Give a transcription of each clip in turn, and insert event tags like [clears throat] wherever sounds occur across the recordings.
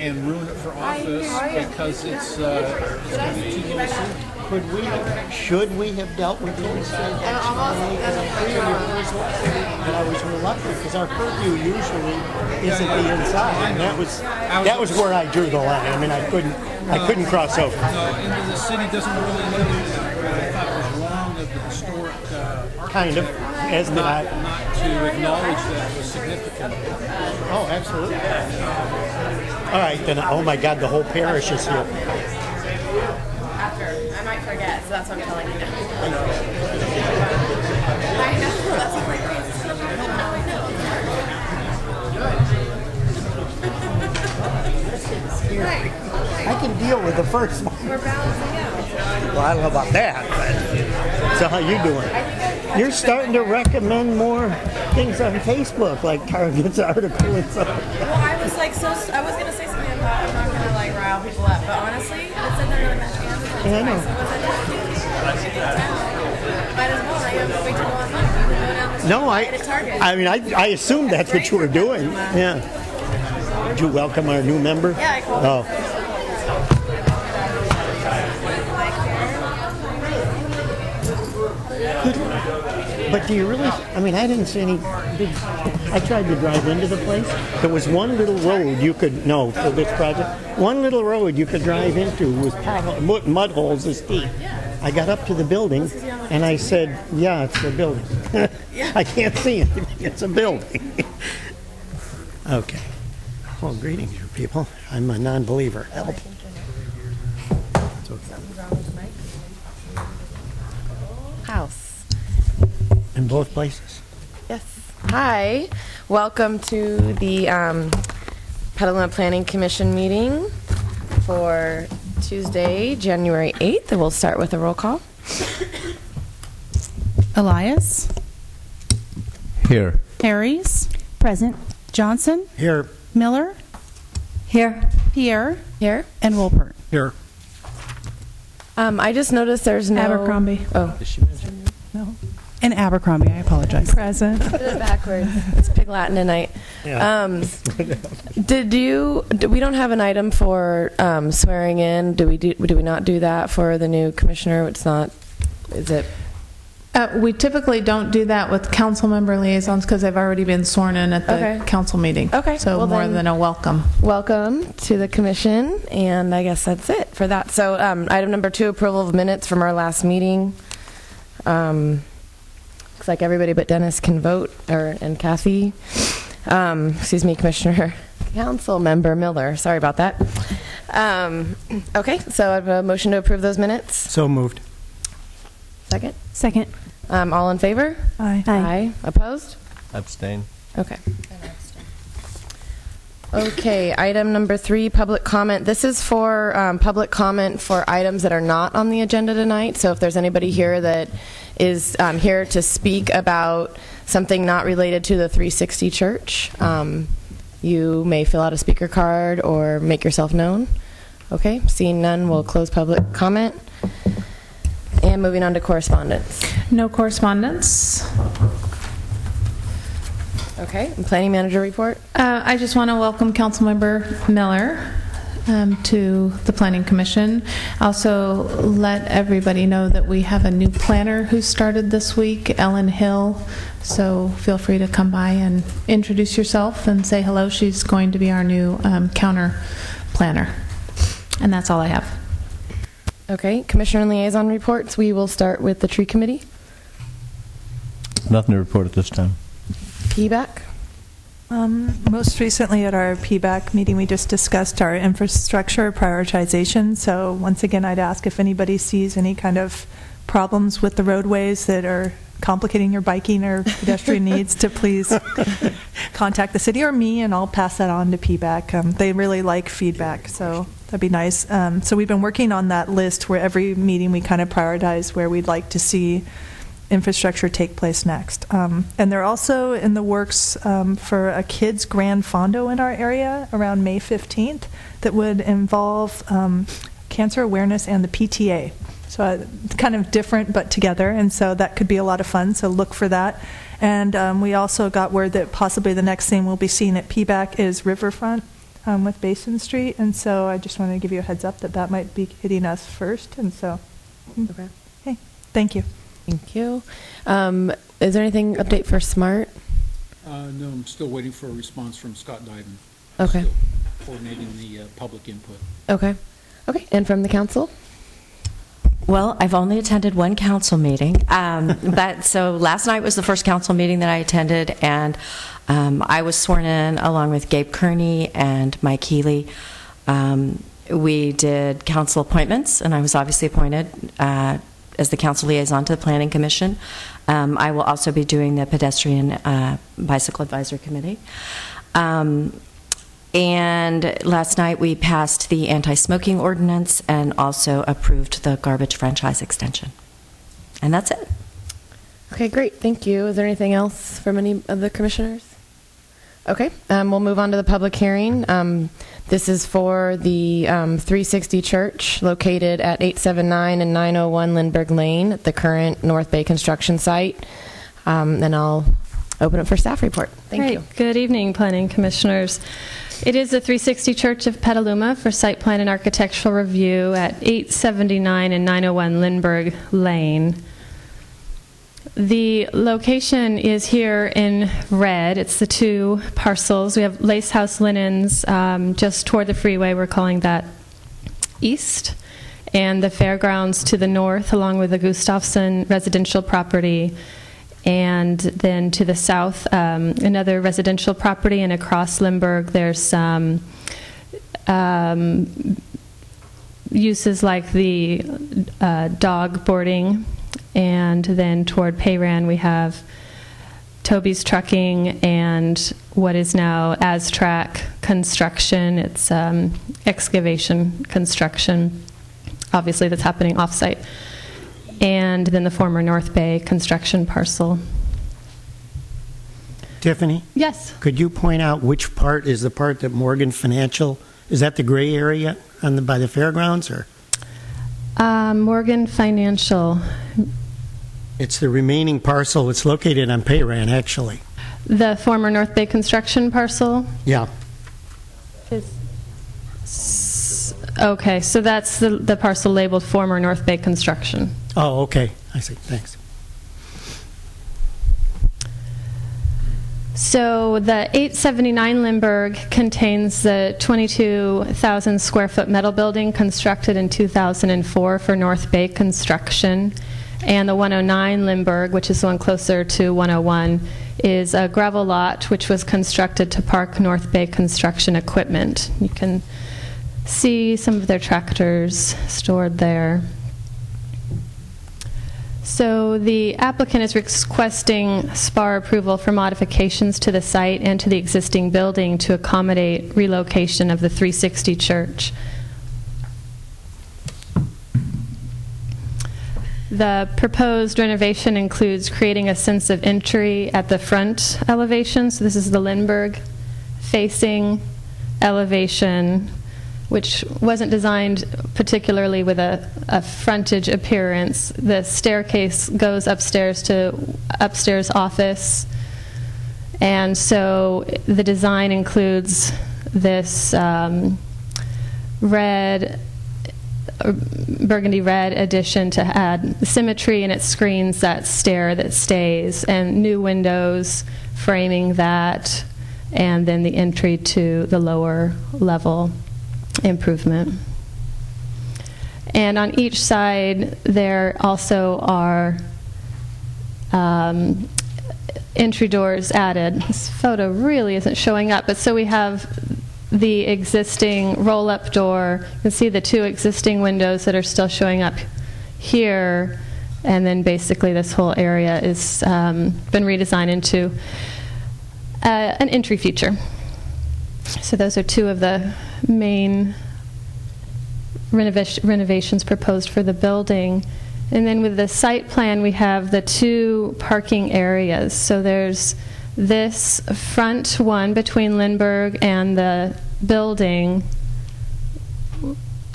and ruin it for office because it's, uh, it's gonna be too little. Could we, should we have dealt with those? uh, But I was reluctant because our purview usually isn't the inside. And that was, that was where I drew the line. I mean, I couldn't, I couldn't cross over. No, and the city doesn't really need it. I thought it was wrong of the historic, uh, Kind of, as did not, I. not to acknowledge that was significant. Oh, absolutely. All right, then, oh my God, the whole parish is here. After. I might forget, so that's what I'm telling you now. I know, that's what my brain is telling me. Now I. I can deal with the first one. We're balancing out. Well, I don't know about that, but so how you doing? You're starting to recommend more things on Facebook, like Target's article and stuff. Well, I was like so, I was gonna say something I thought I'm not gonna like rile people up, but honestly, it said they're gonna Yeah, I know. So was I just Might as well, now have to wait till one. You can go down the street No, I, at Target. I mean, I, I assumed that's what you were doing. Yeah. Did you welcome our new member? Yeah, I called Oh, but do you really? I mean, I didn't see any big. I tried to drive into the place. There was one little road you could no for this project. One little road you could drive into was mud, mud holes as deep. I got up to the building and I said, "Yeah, it's a building. [laughs] I can't see anything. It's a building." [laughs] okay. Well, greetings, you people. I'm a non-believer. Help. It's okay. In both places. Yes. Hi. Welcome to the um, Petaluma Planning Commission meeting for Tuesday, January 8th. And we'll start with a roll call. Elias, Here. Harries, Present. Johnson, Here. Miller, Here. Pierre, Here. and Wolpert. Here. Um, I just noticed there's no. Abercrombie. Oh. No. And Abercrombie, I apologize. Present. Put it backwards. It's Pig Latin tonight. Yeah. Um, did you? d- We don't have an item for um, swearing in. Do we do? Do we not do that for the new commissioner? It's not. Is it? Uh, We typically don't do that with council member liaisons because they've already been sworn in at Okay. the council meeting. Okay, So well more than a welcome. Welcome to the commission, and I guess that's it for that. So, um, item number two: approval of minutes from our last meeting. Um, looks like everybody but Dennis can vote, or and Kathy. Um, excuse me, Commissioner, Council Member Miller. Sorry about that. Um, okay, so I have a motion to approve those minutes. So moved. Second. Second. Um, all in favor? Aye. Aye. Opposed? Abstain. Okay. Okay, item number three, public comment. This is for um, public comment for items that are not on the agenda tonight. So if there's anybody here that is um, here to speak about something not related to the 360 Church, um, you may fill out a speaker card or make yourself known. Okay, seeing none, we'll close public comment. And moving on to correspondence. No correspondence. Okay, planning manager report. Uh, I just want to welcome Councilmember Miller um, to the Planning Commission. Also, let everybody know that we have a new planner who started this week, Ellen Hill. So feel free to come by and introduce yourself and say hello. She's going to be our new um, counter planner. And that's all I have. Okay, commissioner and liaison reports. We will start with the tree committee. Nothing to report at this time. PBAC. Um, Most recently at our PBAC meeting, we just discussed our infrastructure prioritization. So once again, I'd ask if anybody sees any kind of problems with the roadways that are complicating your biking or pedestrian [laughs] needs, to please contact the city or me, and I'll pass that on to PBAC. Um, They really like feedback, so that'd be nice. Um, So we've been working on that list where every meeting we kind of prioritize where we'd like to see infrastructure take place next. Um, and they're also in the works um, for a kids gran fondo in our area around May 15th that would involve um, cancer awareness and the PTA. So uh, it's kind of different but together, and so that could be a lot of fun. So look for that. And um, we also got word that possibly the next thing we'll be seeing at PBAC is Riverfront um, with Basin Street, and so I just wanted to give you a heads up that that might be hitting us first, and so, mm, Okay. hey, thank you. Thank you. Um, is there anything update for SMART? Uh, no, I'm still waiting for a response from Scott Dyven. Okay. Still Coordinating the uh, public input. Okay. Okay. And from the council? Well, I've only attended one council meeting, um, [laughs] but so last night was the first council meeting that I attended, and um, I was sworn in along with Gabe Kearney and Mike Healy. Um, we did council appointments, and I was obviously appointed uh, as the council liaison to the Planning Commission. Um, I will also be doing the Pedestrian uh, Bicycle Advisory Committee. Um, and last night, we passed the anti-smoking ordinance and also approved the garbage franchise extension. And that's it. Okay, great. Thank you. Is there anything else from any of the commissioners? Okay, um, we'll move on to the public hearing. Um, this is for the um, 360 Church located at 879 and 901 Lindbergh Lane at the current North Bay construction site. Um, and I'll open it for staff report. Thank Great. you. Good evening, Planning Commissioners. It is the 360 Church of Petaluma for site plan and architectural review at 879 and 901 Lindbergh Lane. The location is here in red. It's the two parcels. We have Lace House Linens um, just toward the freeway. We're calling that east. And the fairgrounds to the north, along with the Gustafson residential property. And then to the south, um, another residential property. And across Lindbergh, there's um, uses like the uh, dog boarding, and then toward Payran we have Toby's Trucking and what is now Aztrack Construction. It's um, excavation construction, obviously that's happening offsite, and then the former North Bay construction parcel. Tiffany, Yes. could you point out which part is the part that Morgan Financial, is that the gray area on the, by the fairgrounds, or? Um, Morgan Financial. It's the remaining parcel, it's located on Payran, actually. The former North Bay construction parcel Yeah. Okay, so that's the, the parcel labeled former North Bay construction. Oh, okay, I see, thanks. So the 879 Lindbergh contains the 22,000 square foot metal building constructed in 2004 for North Bay construction. And the 109 Lindbergh, which is the one closer to 101, is a gravel lot which was constructed to park North Bay construction equipment. You can see some of their tractors stored there. So the applicant is requesting SPAR approval for modifications to the site and to the existing building to accommodate relocation of the 360 church. The proposed renovation includes creating a sense of entry at the front elevation. So this is the Lindbergh facing elevation, which wasn't designed particularly with a, a frontage appearance. The staircase goes upstairs to upstairs office, and so the design includes this um, red burgundy red addition to add symmetry and it screens that stair that stays and new windows framing that and then the entry to the lower level improvement. And on each side, there also are um, entry doors added. This photo really isn't showing up, but so we have the existing roll up door. You can see the two existing windows that are still showing up here. And then basically, this whole area has um, been redesigned into uh, an entry feature. So, those are two of the main renovation, renovations proposed for the building. And then with the site plan, we have the two parking areas. So there's this front one between Lindbergh and the building,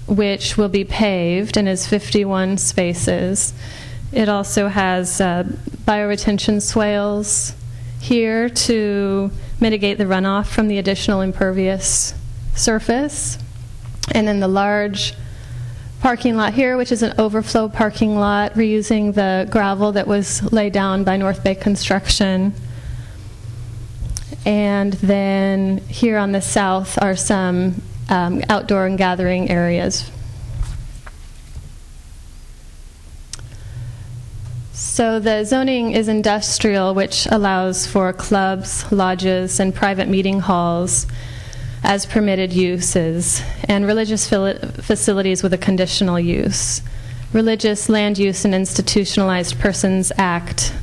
which will be paved and is 51 spaces. It also has uh, bioretention swales here to mitigate the runoff from the additional impervious surface. And then the large parking lot here, which is an overflow parking lot, reusing the gravel that was laid down by North Bay Construction. And then here on the south are some um, outdoor and gathering areas. So the zoning is industrial, which allows for clubs, lodges, and private meeting halls as permitted uses, and religious facilities with a conditional use. Religious Land Use and Institutionalized Persons Act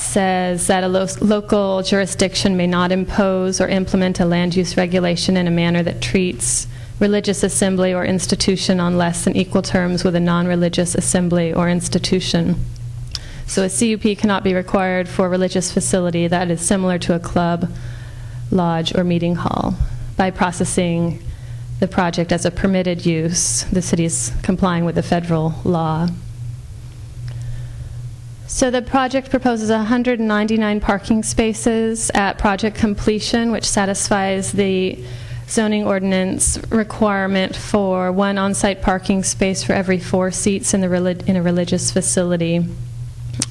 says that a lo- local jurisdiction may not impose or implement a land use regulation in a manner that treats religious assembly or institution on less than equal terms with a non religious assembly or institution. So a CUP cannot be required for a religious facility that is similar to a club, lodge, or meeting hall. By processing the project as a permitted use, the city is complying with the federal law. So the project proposes 199 parking spaces at project completion, which satisfies the zoning ordinance requirement for one on-site parking space for every four seats in, the in a religious facility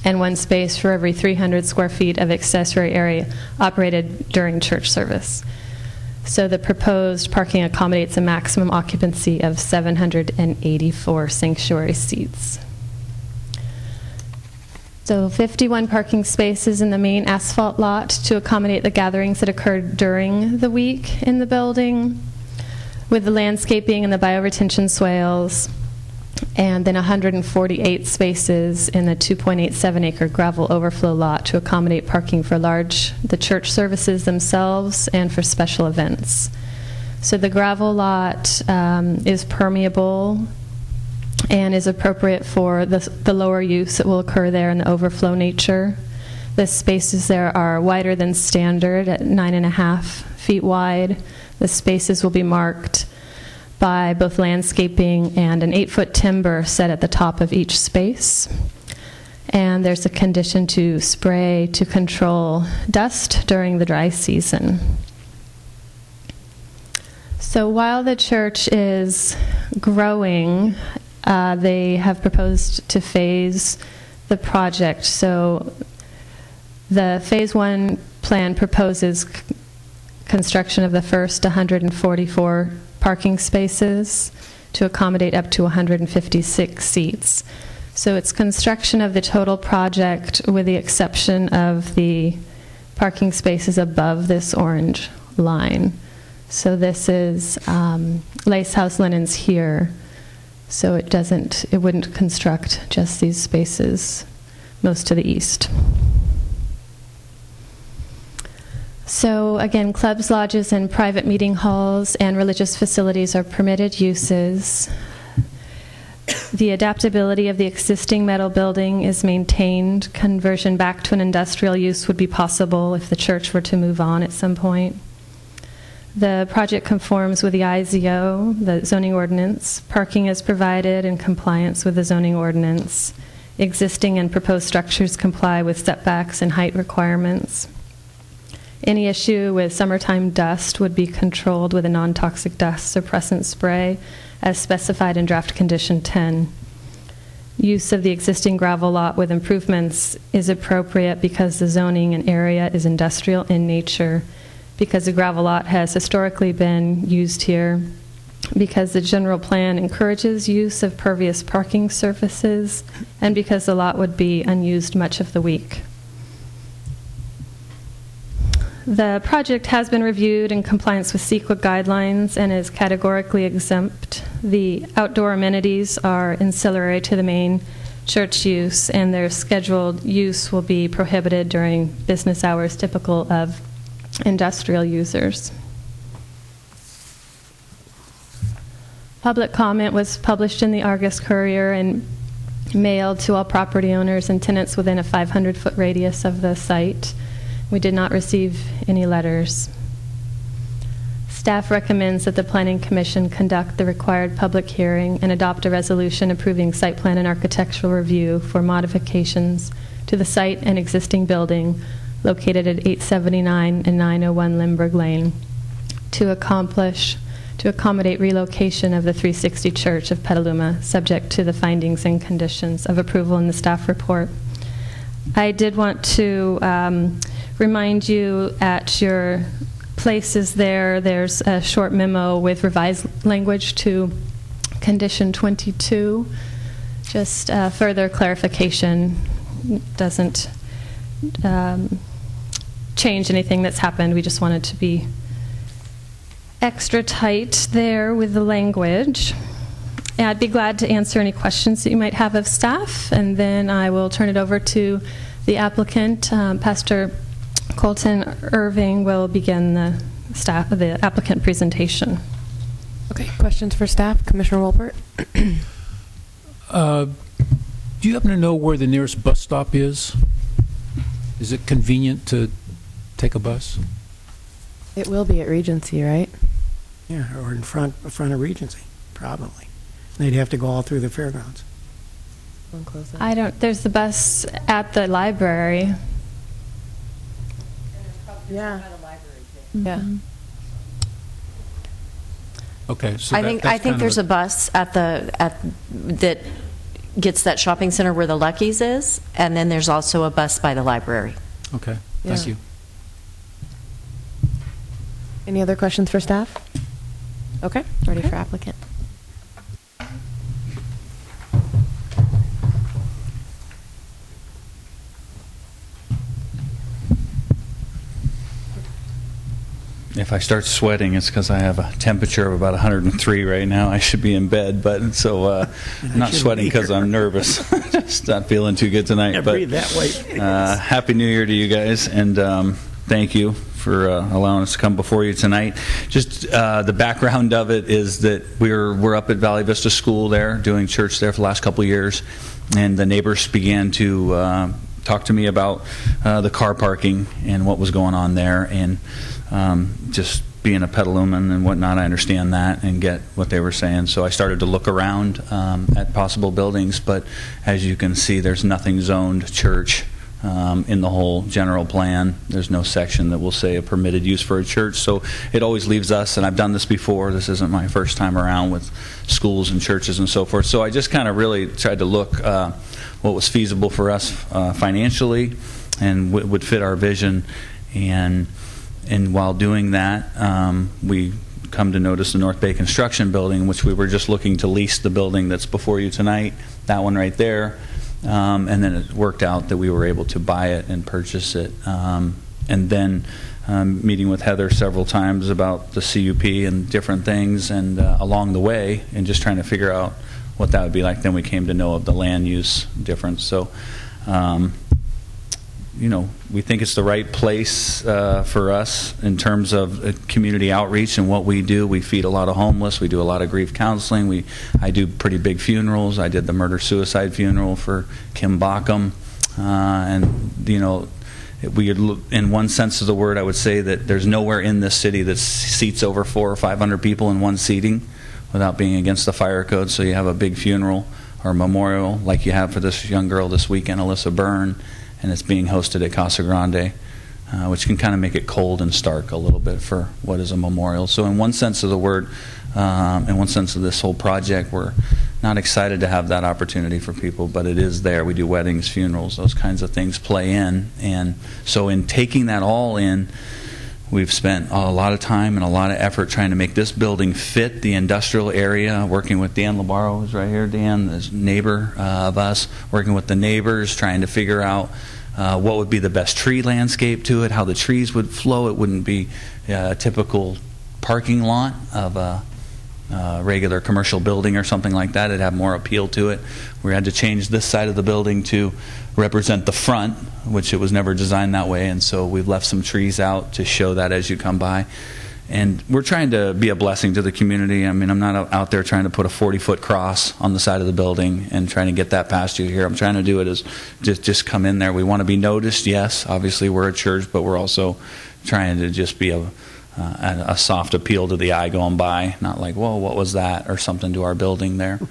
and one space for every 300 square feet of accessory area operated during church service. So the proposed parking accommodates a maximum occupancy of 784 sanctuary seats. So 51 parking spaces in the main asphalt lot to accommodate the gatherings that occurred during the week in the building, with the landscaping and the bioretention swales, and then 148 spaces in the 2.87 acre gravel overflow lot to accommodate parking for large, the church services themselves, and for special events. So the gravel lot um, is permeable and is appropriate for the, the lower use that will occur there in the overflow nature. The spaces there are wider than standard at nine and a half feet wide. The spaces will be marked by both landscaping and an eight foot timber set at the top of each space. And there's a condition to spray to control dust during the dry season. So while the church is growing, uh, they have proposed to phase the project. So the phase one plan proposes construction of the first 144 parking spaces to accommodate up to 156 seats. So it's construction of the total project with the exception of the parking spaces above this orange line. So this is um, Lace House Linens here. So it doesn't, it wouldn't construct just these spaces most to the east. So again, clubs, lodges, and private meeting halls and religious facilities are permitted uses. The adaptability of the existing metal building is maintained. Conversion back to an industrial use would be possible if the church were to move on at some point. The project conforms with the IZO, the zoning ordinance. Parking is provided in compliance with the zoning ordinance. Existing and proposed structures comply with setbacks and height requirements. Any issue with summertime dust would be controlled with a non toxic dust suppressant spray as specified in draft condition 10. Use of the existing gravel lot with improvements is appropriate because the zoning and area is industrial in nature, because the gravel lot has historically been used here, because the general plan encourages use of pervious parking surfaces, and because the lot would be unused much of the week. The project has been reviewed in compliance with CEQA guidelines and is categorically exempt. The outdoor amenities are ancillary to the main church use, and their scheduled use will be prohibited during business hours typical of industrial users. Public comment was published in the Argus Courier and mailed to all property owners and tenants within a 500 foot radius of the site. We did not receive any letters. Staff recommends that the Planning Commission conduct the required public hearing and adopt a resolution approving site plan and architectural review for modifications to the site and existing building located at 879 and 901 Lindbergh Lane to accomplish to accommodate relocation of the 360 Church of Petaluma, subject to the findings and conditions of approval in the staff report. I did want to um, remind you at your places there, there's a short memo with revised language to condition 22. Just uh, further clarification doesn't um, change anything that's happened. We just wanted to be extra tight there with the language. And I'd be glad to answer any questions that you might have of staff, and then I will turn it over to the applicant. Um, Pastor Colton Irving will begin the staff the applicant presentation. Okay, questions for staff? Commissioner Wolpert? Uh, do you happen to know where the nearest bus stop is? Is it convenient to take a bus? It will be at Regency, right? Yeah, or in front, in front of Regency, probably. They'd have to go all through the fairgrounds. I don't. There's the bus at the library. Yeah. Mm-hmm. Yeah. Okay, so I that- think, that's I think kind there's a of bus at the, at, that gets that shopping center where the Lucky's is, and then there's also a bus by the library. Okay, thank Yeah. you. Any other questions for staff? Okay, ready for applicant. If I start sweating, it's because I have a temperature of about 103 right now. I should be in bed, but so uh, [laughs] I I'm not sweating because. I'm nervous. [laughs] Just not feeling too good tonight. Yeah, but breathe that way. uh, happy New Year to you guys, and um, thank you for uh, allowing us to come before you tonight. Just uh, the background of it is that we're we're up at Valley Vista School there, doing church there for the last couple years, and the neighbors began to. Uh, Talk to me about uh, the car parking and what was going on there, and um, just being a Petaluman and whatnot, I understand that and get what they were saying. So I started to look around um, at possible buildings, but as you can see, there's nothing zoned church um, in the whole general plan. There's no section that will say a permitted use for a church. So it always leaves us, and I've done this before. This isn't my first time around with schools and churches and so forth. So I just kind of really tried to look uh, what was feasible for us uh, financially and w- would fit our vision. And and while doing that, um, we come to notice the North Bay Construction Building, which we were just looking to lease the building that's before you tonight, that one right there. Um, and then it worked out that we were able to buy it and purchase it. Um, and then um, meeting with Heather several times about the CUP and different things, and uh, along the way, and just trying to figure out what that would be like. Then we came to know of the land use difference. So, um, you know, we think it's the right place uh, for us in terms of uh, community outreach and what we do. We feed a lot of homeless. We do a lot of grief counseling. We, I do pretty big funerals. I did the murder suicide funeral for Kim Bockham, uh, and you know, we in one sense of the word, I would say that there's nowhere in this city that seats over four or five hundred people in one seating without being against the fire code. So you have a big funeral or memorial like you have for this young girl this weekend, Alyssa Byrne and it's being hosted at Casa Grande, uh, which can kind of make it cold and stark a little bit for what is a memorial. So, in one sense of the word, um, in one sense of this whole project, we're not excited to have that opportunity for people, but it is there. We do weddings, funerals, those kinds of things play in. And so, in taking that all in, We've spent a lot of time and a lot of effort trying to make this building fit the industrial area, working with Dan Labaro, who's right here, Dan, the neighbor uh, of us, working with the neighbors, trying to figure out uh, what would be the best tree landscape to it, how the trees would flow. It wouldn't be uh, a typical parking lot of a uh, regular commercial building or something like that. It'd have more appeal to it. We had to change this side of the building to represent the front, which it was never designed that way, and so we've left some trees out to show that as you come by. And we're trying to be a blessing to the community. I mean, I'm not out there trying to put a 40 foot cross on the side of the building and trying to get that past you here. I'm trying to do it as just just come in there. We want to be noticed. Yes, obviously we're a church, but we're also trying to just be a uh, a soft appeal to the eye going by, not like, whoa, what was that, or something to our building there. [laughs]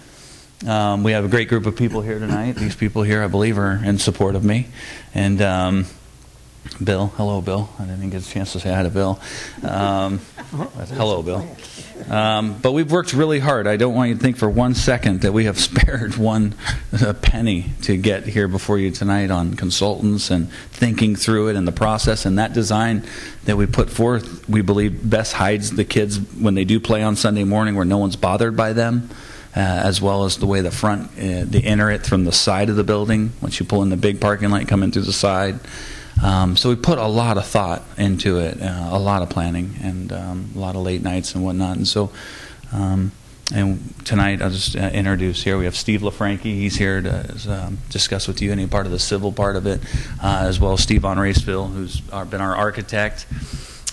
Um, we have a great group of people here tonight. These people here, I believe, are in support of me. And um, Bill. Hello, Bill. I didn't get a chance to say hi to Bill. Um, [laughs] hello, Bill. Um, but we've worked really hard. I don't want you to think for one second that we have [laughs] spared one uh, penny to get here before you tonight on consultants and thinking through it and the process. And that design that we put forth, we believe best hides the kids when they do play on Sunday morning where no one's bothered by them. Uh, as well as the way the front, uh, they enter it from the side of the building. Once you pull in the big parking lot, come in through the side. Um, so we put a lot of thought into it, uh, a lot of planning, and um, a lot of late nights and whatnot. And so, um, and tonight I'll just uh, introduce here. We have Steve LaFranchi. He's here to um, discuss with you any part of the civil part of it, uh, as well as Steve Von Raesfeld, who's been our architect,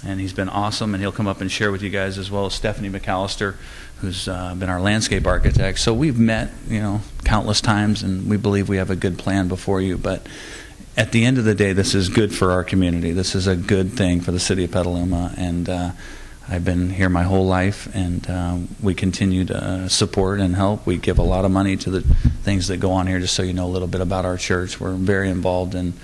and he's been awesome. And he'll come up and share with you guys, as well as Stephanie McAllister, who's uh, been our landscape architect. So we've met, you know, countless times, and we believe we have a good plan before you, but at the end of the day, this is good for our community. This is a good thing for the city of Petaluma, and uh, I've been here my whole life, and uh, we continue to support and help. We give a lot of money to the things that go on here. Just so you know a little bit about our church, we're very involved in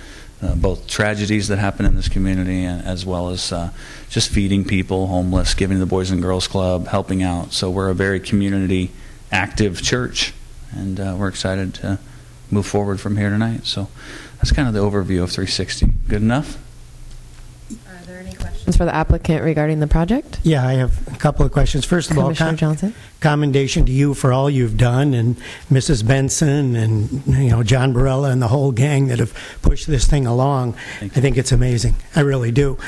uh, both tragedies that happen in this community, and, as well as uh, just feeding people, homeless, giving to the Boys and Girls Club, helping out. So we're a very community active church, and uh, we're excited to move forward from here tonight. So that's kind of the overview of 360. Good enough? Are there any questions for the applicant regarding the project? Yeah, I have a couple of questions. First of all, Commissioner Johnson? Commendation to you for all you've done, and Mrs. Benson, and you know John Barella, and the whole gang that have pushed this thing along. I think it's amazing. I really do.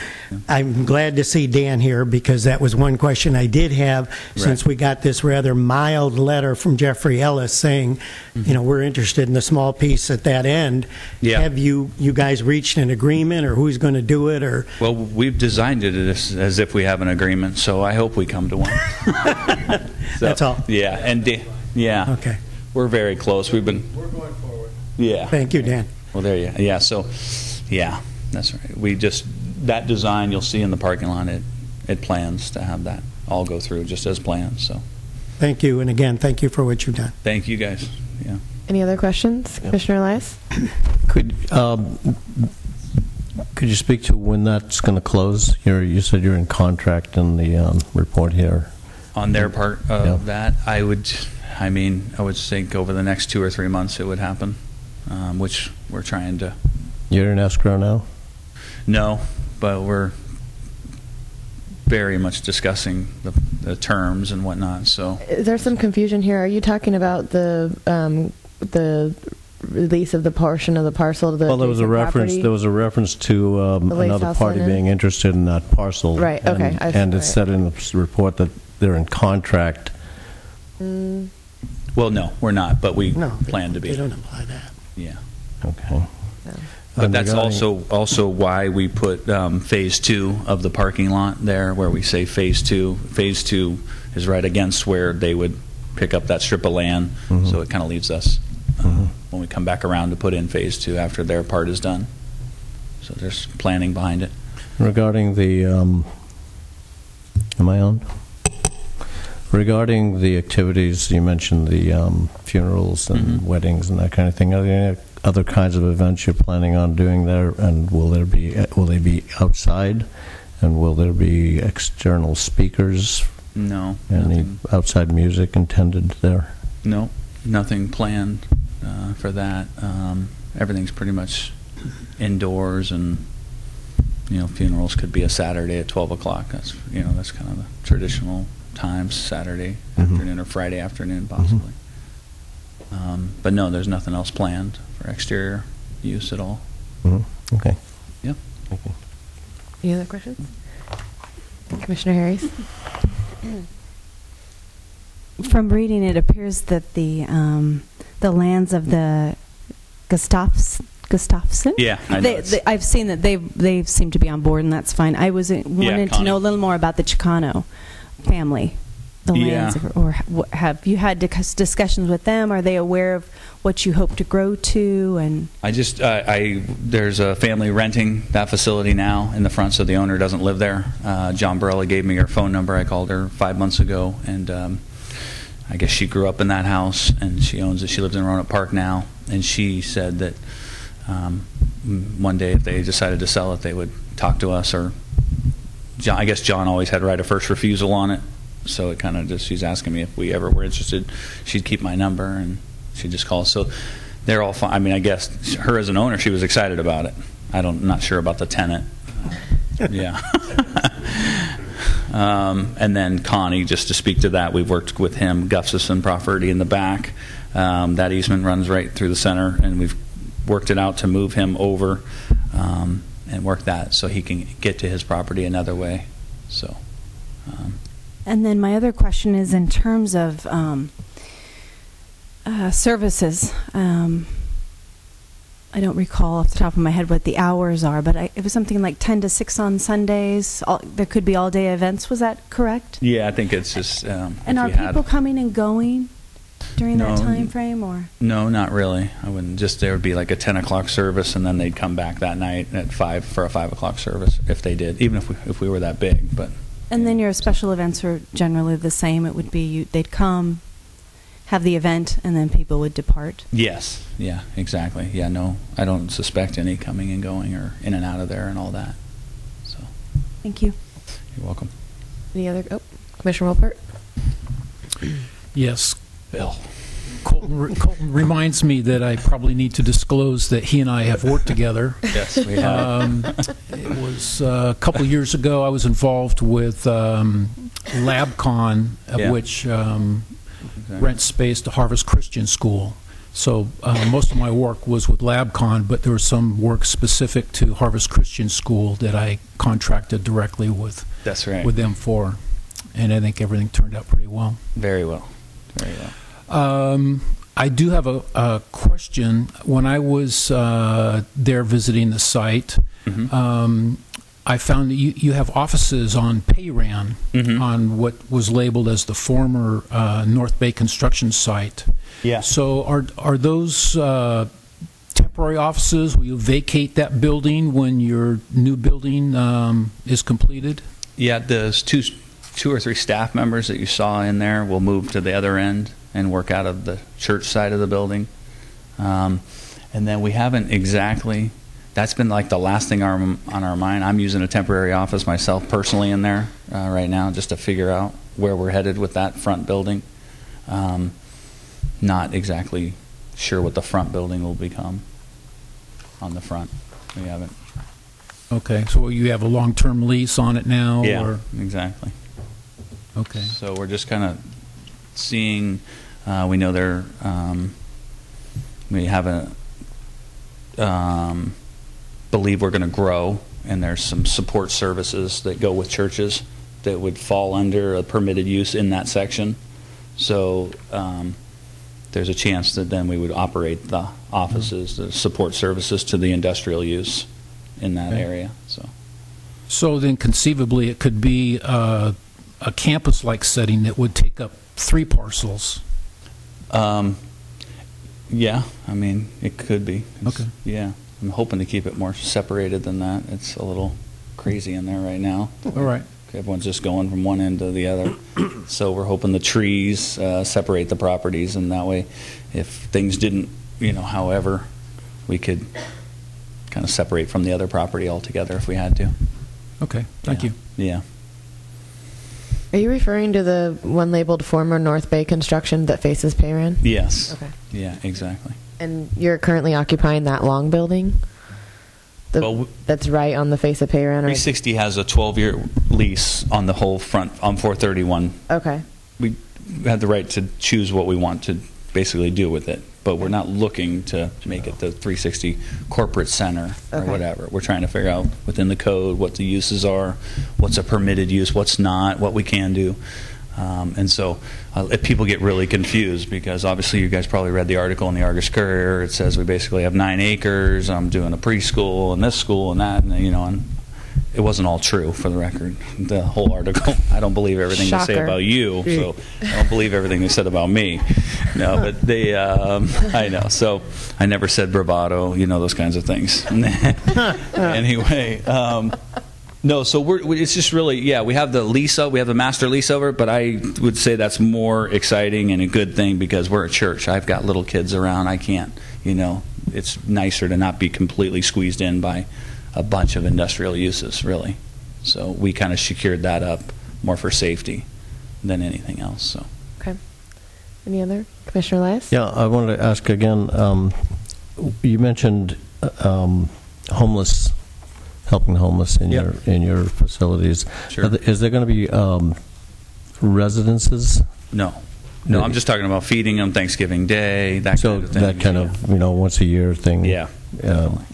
I'm glad to see Dan here because that was one question I did have since we got this rather mild letter from Jeffrey Ellis saying, mm-hmm. you know, we're interested in the small piece at that end. Yeah. Have you you guys reached an agreement, or who's going to do it, or Well, we've designed it as, as if we have an agreement, so I hope we come to one. [laughs] So, That's all. Yeah, and Da- yeah, okay? we're very close. We've been. We're going forward. Yeah. Thank you, Dan. Well, there you. Yeah. So, yeah, that's right. We just that design you'll see in the parking lot. It it plans to have that all go through just as planned. So, Thank you, and again, thank you for what you've done. thank you guys. Yeah. Any other questions? Commissioner Elias? [coughs] Could um, could you speak to when that's going to close? You're, you said you're in contract in the um, report here. On their part of Yeah. that, I would, I mean, I would think over the next two or three months it would happen, um, which we're trying to. You're in escrow now. No, but we're very much discussing the, the terms and whatnot. So There's some confusion here. Are you talking about the um, the release of the portion of the parcel to the well, there was a adjacent reference. property? There was a reference to um, The Lace another House party Linen? being interested in that parcel. Right, okay, And, I- and it's right. said in the s- report that they're in contract. Mm, Well, no, we're not, but we No, they- plan to be. They don't imply that. Yeah. Okay. But And that's regarding- also also why we put um, phase two of the parking lot there, where we say phase two. Phase two is right against where they would pick up that strip of land, Mhm. so it kind of leaves us uh, Mhm. when we come back around to put in phase two after their part is done. So there's planning behind it. Regarding the, um, am I on? Regarding the activities, you mentioned the um, funerals and Mhm. weddings and that kind of thing. Are there any other kinds of events you're planning on doing there? And will there be, uh, will they be outside? And will there be external speakers? No, Any nothing, outside music intended there? no, nothing planned uh, for that. Um, everything's pretty much indoors, and you know, funerals could be a Saturday at twelve o'clock. That's you know, that's kind of the traditional times, Saturday Mhm. afternoon or Friday afternoon, possibly. Um, but no, there's nothing else planned for exterior use at all. Mhm. Okay. Yep. Thank you. Any other questions? Commissioner Harris? From reading, it appears that the um, the lands of the Gustafs Gustafson. Yeah, I know. They, they, I've seen that they they seem to be on board, and that's fine. I was wanted to know a little more about the Chicano family, the lands, Yeah. of, or have you had discussions with them? Are they aware of what you hope to grow to? And I just, uh, I there's a family renting that facility now in the front, so the owner doesn't live there. Uh, John Barella gave me her phone number. I called her five months ago, and um, I guess she grew up in that house, and she owns it. She lives in Roanoke Park now, and she said that um, one day if they decided to sell it, they would talk to us or John, I guess John always had right of first refusal on it. So it kind of just, she's asking me if we ever were interested. She'd keep my number and she'd just call. So they're all fine. I mean, I guess her as an owner, she was excited about it. I don't, not sure about the tenant. [laughs] yeah. [laughs] um, and then Connie, just to speak to that, we've worked with him, Gustafson property in the back. Um, that easement runs right through the center, and we've worked it out to move him over um, and work that so he can get to his property another way. So. Um, And then my other question is in terms of um, uh, services. Um, I don't recall off the top of my head what the hours are, but I, it was something like 10 to 6 on Sundays. All, there could be all day events. Was that correct? Yeah, I think it's just. Um, And are people coming and going during that No. time frame, or No, not really. I wouldn't. Just there would be like a ten o'clock service, and then they'd come back that night at five for a five o'clock service if they did, even if we if we were that big. But and then your special events are generally the same. It would be you, they'd come, have the event, and then people would depart. yes, yeah, exactly. Yeah, no, I don't suspect any coming and going or in and out of there and all that. So Thank you. you're welcome. Any other, oh, Commissioner Wolpert? Yes. Bill. Colton, Colton reminds me that I probably need to disclose that he and I have worked together. [laughs] Yes, we have. Um, it was uh, a couple years ago. I was involved with um, LabCon, of Yeah. which um, Exactly. rents space to Harvest Christian School. So uh, most of my work was with LabCon, but there was some work specific to Harvest Christian School that I contracted directly with That's right. with them for, and I think everything turned out pretty well. Very well. Very well. Um, I do have a, a question. When I was uh, there visiting the site, Mhm. um, I found that you, you have offices on Payran Mhm. on what was labeled as the former uh, North Bay construction site. Yeah. So are are those uh, temporary offices? Will you vacate that building when your new building um, is completed? Yeah, those two, two or three staff members that you saw in there will move to the other end and work out of the church side of the building. Um, and then we haven't exactly. That's been like the last thing our, on our mind. I'm using a temporary office myself personally in there uh, right now just to figure out where we're headed with that front building. Um, not exactly sure what the front building will become on the front. We haven't. Okay, so you have a long-term lease on it now? Yeah, Or, exactly. Okay. So we're just kind of seeing. Uh, we know they're. Um, we have a. Um, believe we're going to grow, and there's some support services that go with churches that would fall under a permitted use in that section. So um, there's a chance that then we would operate the offices, the support services to the industrial use in that Okay. area. So. So then conceivably, it could be uh, a campus-like setting that would take up three parcels. Um, yeah, I mean, it could be. It's- Okay. Yeah, I'm hoping to keep it more separated than that. It's a little crazy in there right now. All right. Everyone's just going from one end to the other. [clears throat] so we're hoping the trees uh, separate the properties, and that way, if things didn't, you know, however, we could kind of separate from the other property altogether if we had to. Okay, thank Yeah. you. Yeah. Are you referring to the one labeled former North Bay construction that faces Payran? Yes. Okay. Yeah, exactly. And you're currently occupying that long building? The, Well, that's right on the face of Payran? Or, 360 has a 12-year lease on the whole front on 431 okay. we have the right to choose what we want to basically do with it, but we're not looking to make it the 360 corporate center or Okay. whatever. We're trying to figure out within the code what the uses are, what's a permitted use, what's not, what we can do. Um, and so uh, if people get really confused, because obviously you guys probably read the article in the Argus Courier, it says we basically have nine acres, I'm doing a preschool and this school and that, and you know, and it wasn't all true for the record. The whole article, [laughs] I don't believe everything they say about you, so I don't believe everything they said about me. No, but they, um, [laughs] I know. So I never said bravado, you know, those kinds of things. [laughs] anyway, um, no, so we're, we- it's just really, yeah, we have the lease, o- we have the master lease over, but I would say that's more exciting and a good thing because we're a church. I've got little kids around. I can't, you know, it's nicer to not be completely squeezed in by a bunch of industrial uses, really. So we kind of secured that up more for safety than anything else, so. Okay. Any other? Commissioner Elias? Yeah, I wanted to ask again, um, you mentioned uh, um, homeless, helping the homeless in Yep. your, in your facilities. Sure. Are there- Is there going to be um, residences? No. No, I'm just talking about feeding them Thanksgiving Day, that So kind of thing. that kind of, you know, once a year thing? Yeah. Um,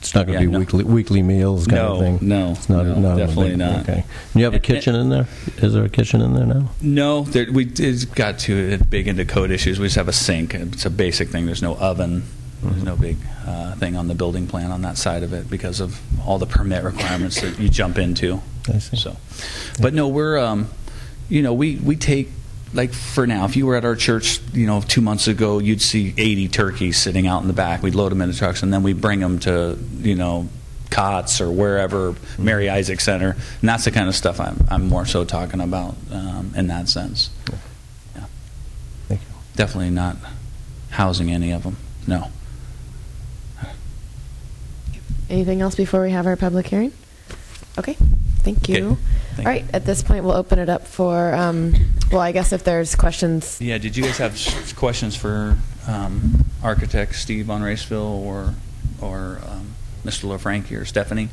It's not going Yeah, to be no. weekly, weekly meals kind No, of thing? no, It's not, no, not definitely big- not. Okay. And you have a And- kitchen in there? Is there a kitchen in there now? No, there, we did, got to big into code issues. We just have a sink. It's a basic thing. There's no oven. There's no big uh, thing on the building plan on that side of it because of all the permit requirements that you jump into. I see. So, but no, we're, um, you know, we we take like for now. If you were at our church, you know, two months ago, you'd see 80 turkeys sitting out in the back. We'd load them into trucks and then we bring them to, you know. COTS or wherever, Mary Isaak Center, and that's the kind of stuff I'm, I'm more so talking about um, in that sense. Yeah. Thank you. Definitely not housing any of them. No. Anything else before we have our public hearing? Okay, thank you. Okay, thank All right, at this point, we'll open it up for, um, well, I guess if there's questions, Yeah. Did you guys have s- questions for um, architect Steve Von Raesfeld or or um, Mr. LaFranchi or Stephanie?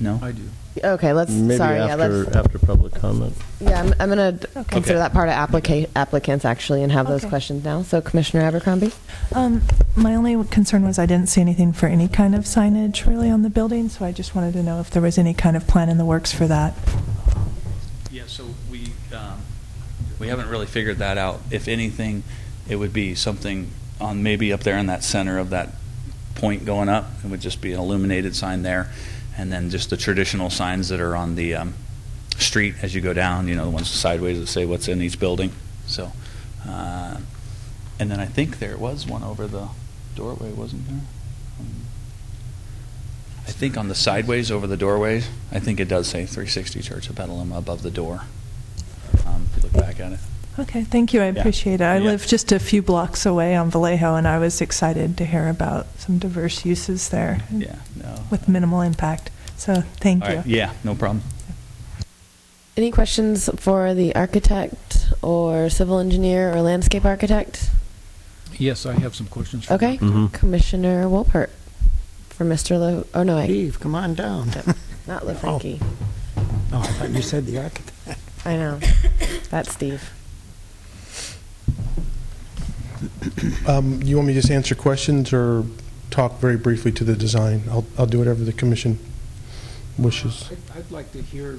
No. I do. Okay, let's, Maybe sorry, yeah, after, let's, after public comment. yeah, I'm, I'm going to consider that part of applica- applicants actually and have those Okay. questions now. So Commissioner Abercrombie? Um, my only concern was I didn't see anything for any kind of signage really on the building, so I just wanted to know if there was any kind of plan in the works for that. Yeah, so we, um, we haven't really figured that out. If anything, it would be something on, maybe up there in that center of that point going up. It would just be an illuminated sign there, and then just the traditional signs that are on the um, street as you go down, you know, the ones sideways that say what's in each building. So, uh, and then I think there was one over the doorway, wasn't there? Um, I think on the sideways over the doorways, I think it does say 360 Church of Petaluma above the door. Um, if you look back at it. Okay, thank you. I Yeah. appreciate it. I Yeah. live just a few blocks away on Vallejo, and I was excited to hear about some diverse uses there Yeah, no. with minimal impact. So thank All you. right, yeah, no problem. Any questions for the architect or civil engineer or landscape architect? Yes, I have some questions. for Okay, Mhm. Commissioner Wolpert for Mr. Le, oh no, I, Steve, come on down. not [laughs] LaFranchi. Oh, I thought you said the architect. I know, that's Steve. Um, You want me to just answer questions or talk very briefly to the design? I'll, I'll do whatever the commission wishes. I'd- I'd like to hear,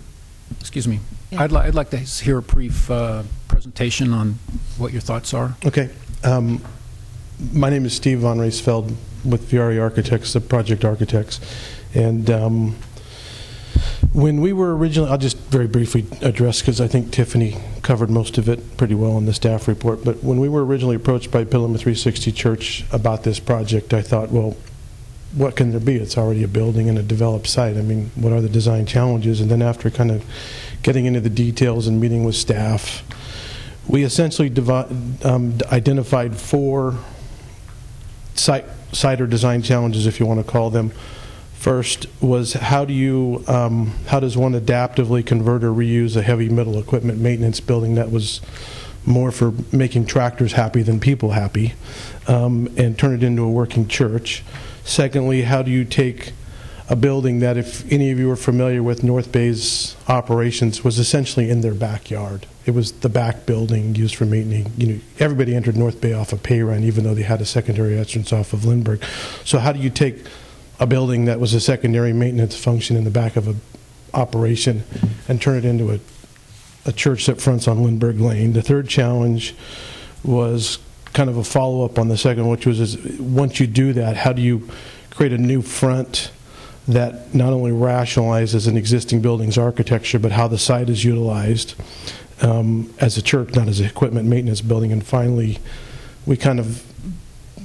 excuse me, Yeah. I'd li- I'd like to hear a brief uh, presentation on what your thoughts are. Okay. Um, My name is Steve Von Raesfeld with Viari Architects, the project architects. And um, when we were originally, I'll just very briefly address, because I think Tiffany covered most of it pretty well in the staff report, but when we were originally approached by Pilgrim 360 Church about this project, I thought, well, what can there be? It's already a building and a developed site. I mean, what are the design challenges? And then after kind of getting into the details and meeting with staff, we essentially um, identified four site, site or design challenges, if you want to call them. First was how do you, um, how does one adaptively convert or reuse a heavy metal equipment maintenance building that was more for making tractors happy than people happy, um, and turn it into a working church? Secondly, how do you take a building that, if any of you are familiar with North Bay's operations, was essentially in their backyard. It was the back building used for maintaining. You know, everybody entered North Bay off of Payran, even though they had a secondary entrance off of Lindbergh. So, how do you take a building that was a secondary maintenance function in the back of a operation and turn it into a a church that fronts on Lindbergh Lane? The third challenge was kind of a follow up on the second, which was is, once you do that, how do you create a new front that not only rationalizes an existing building's architecture, but how the site is utilized um, as a church, not as an equipment maintenance building. And finally, we kind of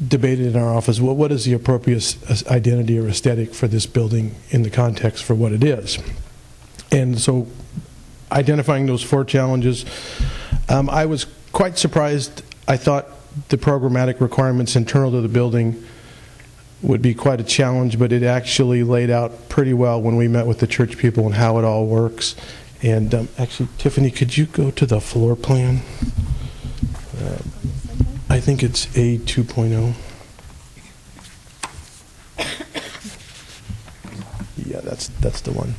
debated in our office what, what is the appropriate identity or aesthetic for this building in the context for what it is. And so, identifying those four challenges, um, I was quite surprised. I thought the programmatic requirements internal to the building would be quite a challenge, but it actually laid out pretty well when we met with the church people and how it all works. And um, actually, Tiffany, could you go to the floor plan? Uh, I think it's A 2.0. Yeah, that's that's the one.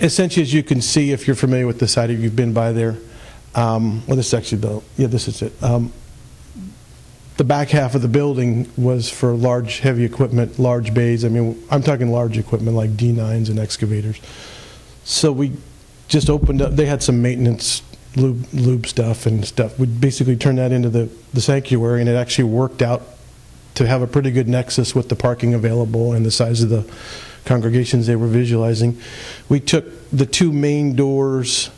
Essentially, as you can see, if you're familiar with the site, if you've been by there, um, well, this is actually the yeah, this is it. Um, the back half of the building was for large, heavy equipment, large bays. I mean, I'm talking large equipment like D9s and excavators. So we just opened up. They had some maintenance lube, lube stuff and stuff. We basically turned that into the the sanctuary, and it actually worked out to have a pretty good nexus with the parking available and the size of the congregations they were visualizing. We took the two main doors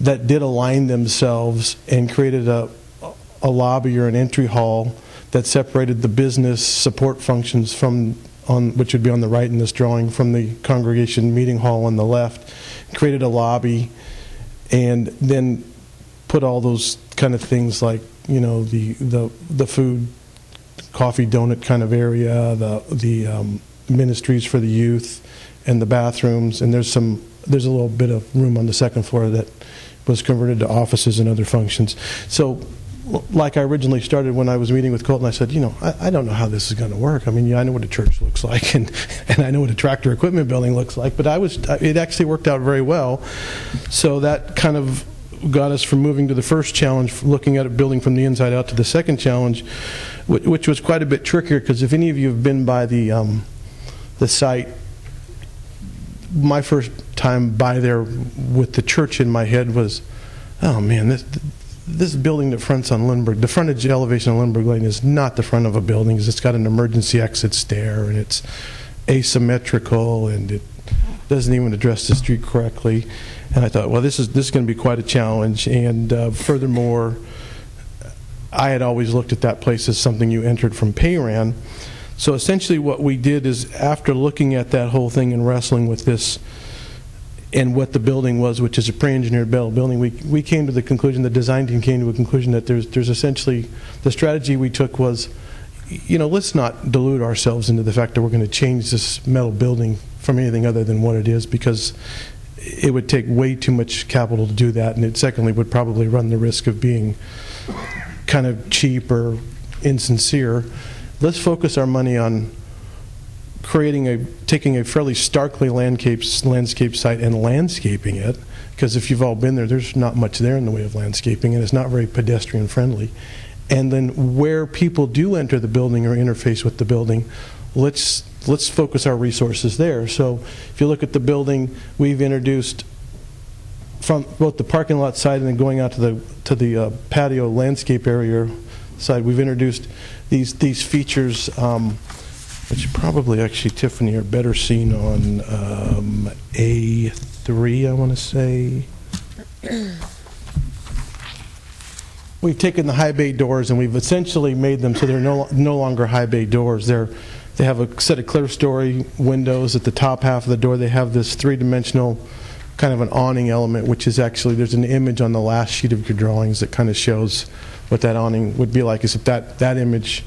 that did align themselves and created a, a lobby or an entry hall that separated the business support functions from on which would be on the right in this drawing from the congregation meeting hall on the left created a lobby and then put all those kind of things like you know the the the food coffee donut kind of area, the the um, ministries for the youth, and the bathrooms. And there's some there's a little bit of room on the second floor that was converted to offices and other functions. So. Like I originally started when I was meeting with Colton, I said, you know, I, I don't know how this is going to work. I mean, yeah, I know what a church looks like, and, and I know what a tractor equipment building looks like, but I was, it actually worked out very well. So that kind of got us from moving to the first challenge, looking at it building from the inside out, to the second challenge, which was quite a bit trickier because if any of you have been by the um, the site, my first time by there with the church in my head was, oh man, this this building that fronts on Lindbergh, the frontage elevation on Lindbergh Lane is not the front of a building. It's got an emergency exit stair and it's asymmetrical and it doesn't even address the street correctly. And I thought, well, this is this is going to be quite a challenge. And uh, furthermore, I had always looked at that place as something you entered from Payran. So essentially, what we did is after looking at that whole thing and wrestling with this and what the building was, which is a pre-engineered building, we, we came to the conclusion, the design team came to a conclusion that there's, there's essentially, the strategy we took was, you know, let's not delude ourselves into the fact that we're going to change this metal building from anything other than what it is because it would take way too much capital to do that, and it secondly would probably run the risk of being kind of cheap or insincere. Let's focus our money on creating a taking a fairly starkly landscape landscape site and landscaping it because if you've all been there there's not much there in the way of landscaping and it's not very pedestrian friendly and then where people do enter the building or interface with the building let's let's focus our resources there so if you look at the building we've introduced from both the parking lot side and then going out to the to the uh, patio landscape area side, we've introduced these these features, um, which probably actually Tiffany are better seen on um, A3. I want to say. We've taken the high bay doors and we've essentially made them so they're no, no longer high bay doors. They're they have a set of clerestory windows at the top half of the door. They have this three dimensional kind of an awning element, which is actually there's an image on the last sheet of your drawings that kind of shows what that awning would be like. Is if that that image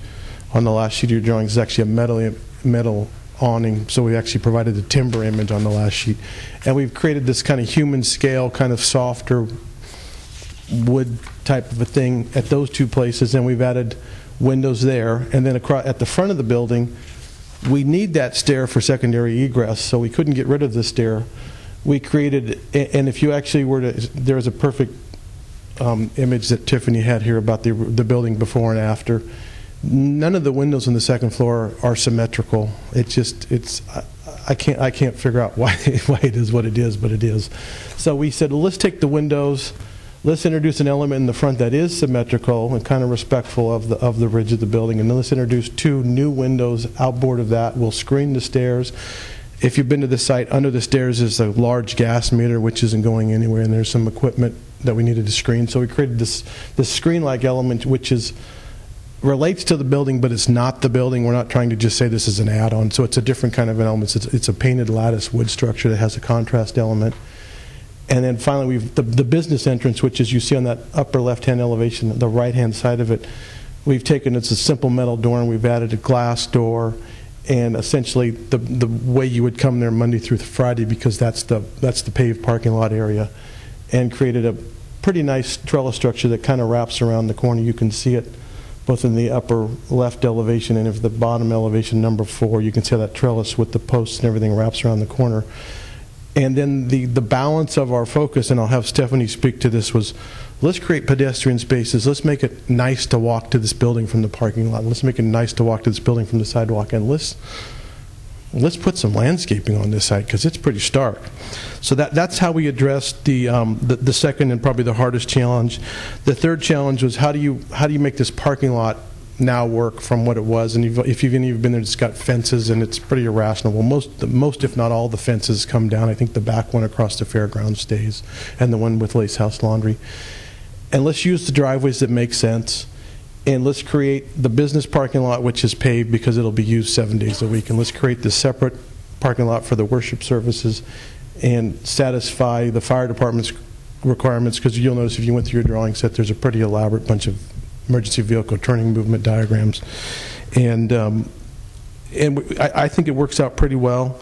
on the last sheet of your drawings is actually a metal metal awning. So we actually provided the timber image on the last sheet, and we've created this kind of human scale, kind of softer wood type of a thing at those two places, and we've added windows there, and then across at the front of the building. We need that stair for secondary egress, so we couldn't get rid of the stair we created, and if you actually were to, there's a perfect um, image that Tiffany had here about the, the building before and after. None of the windows on the second floor are symmetrical. It's just, it's, I, I can't, I can't figure out [laughs] why, why it is what it is, but it is. So we said, well, let's take the windows, let's introduce an element in the front that is symmetrical and kind of respectful of the, of the ridge of the building, and then let's introduce two new windows outboard of that. We'll screen the stairs if you've been to the site, under the stairs is a large gas meter which isn't going anywhere, and there's some equipment that we needed to screen. So we created this this screen-like element which is relates to the building, but it's not the building. We're not trying to just say this is an add-on. So it's a different kind of an element. It's, it's a painted lattice wood structure that has a contrast element. And then finally, we've the, the business entrance, which is you see on that upper left-hand elevation, the right-hand side of it we've taken it's a simple metal door and we've added a glass door. And essentially the the way you would come there Monday through Friday because that's the that's the paved parking lot area and created a pretty nice trellis structure that kind of wraps around the corner. You can see it both in the upper left elevation and if the bottom elevation number 4 you can see that trellis with the posts and everything wraps around the corner and then the, the balance of our focus, and I'll have Stephanie speak to this, was let's create pedestrian spaces. Let's make it nice to walk to this building from the parking lot. Let's make it nice to walk to this building from the sidewalk. And let's, let's put some landscaping on this site because it's pretty stark. So that, that's how we addressed the, um, the, the second and probably the hardest challenge. The third challenge was how do you, how do you make this parking lot now work from what it was. And you've, if you've any of you been there, it's got fences and it's pretty irrational. Most, most if not all the fences come down. I think the back one across the fairground stays, and the one with Lace House Laundry. And let's use the driveways that make sense. And let's create the business parking lot, which is paved because it'll be used seven days a week. And let's create the separate parking lot for the worship services and satisfy the fire department's requirements because you'll notice if you went through your drawing set, there's a pretty elaborate bunch of emergency vehicle turning movement diagrams. And, um, and we- I, I think it works out pretty well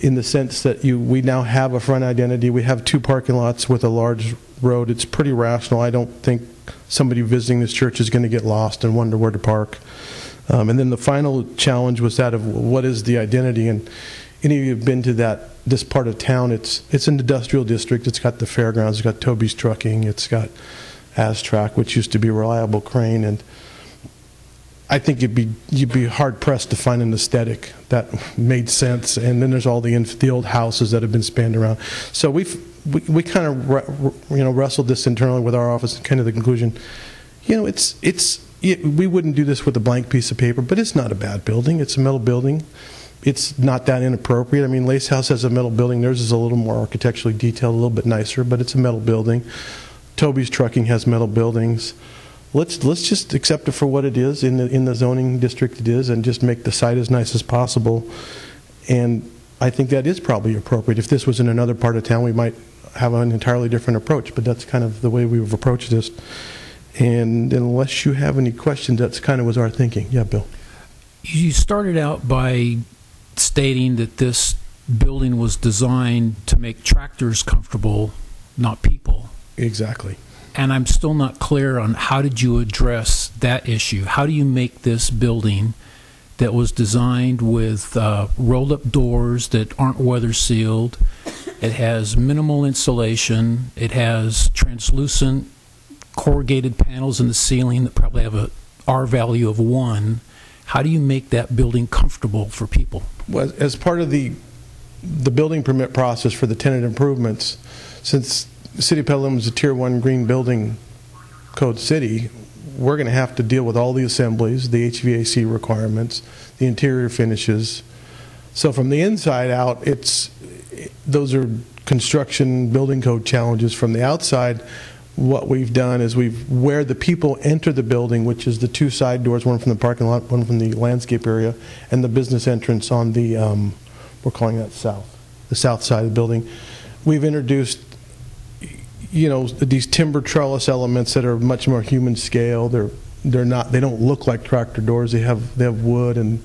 in the sense that you, we now have a front identity. We have two parking lots with a large road. It's pretty rational. I don't think somebody visiting this church is going to get lost and wonder where to park. Um, and then the final challenge was that of what is the identity? And any of you have been to that this part of town? It's it's an industrial district. It's got the fairgrounds. It's got Toby's Trucking. It's got Astrac, which used to be Reliable Crane, and I think you'd be you'd be hard pressed to find an aesthetic that made sense. And then there's all the the old houses that have been spanned around. So we've we, we kind of you know wrestled this internally with our office and kind of the conclusion, you know, it's it's it, we wouldn't do this with a blank piece of paper, but it's not a bad building. It's a metal building. It's not that inappropriate. I mean, Lace House has a metal building. Theirs is a little more architecturally detailed, a little bit nicer, but it's a metal building. Toby's Trucking has metal buildings. Let's let's just accept it for what it is in the in the zoning district it is, and just make the site as nice as possible. And I think that is probably appropriate. If this was in another part of town, we might have an entirely different approach. But that's kind of the way we've approached this. And unless you have any questions, that's kind of was our thinking. Yeah, Bill. You started out by stating that this building was designed to make tractors comfortable, not people. Exactly. And I'm still not clear on how did you address that issue? How do you make this building that was designed with uh, rolled-up doors that aren't weather sealed? It has minimal insulation. It has translucent corrugated panels in the ceiling that probably have a R value of one. How do you make that building comfortable for people? Well, as part of the the building permit process for the tenant improvements, since the City of Petaluma is a Tier 1 green building code city, we're going to have to deal with all the assemblies, the HVAC requirements, the interior finishes. So from the inside out, it's those are construction building code challenges. From the outside, what we've done is we've where the people enter the building, which is the two side doors, one from the parking lot, one from the landscape area, and the business entrance on the um, we're calling that south, the south side of the building. We've introduced you know these timber trellis elements that are much more human scale. They're they're not they don't look like tractor doors. They have they have wood and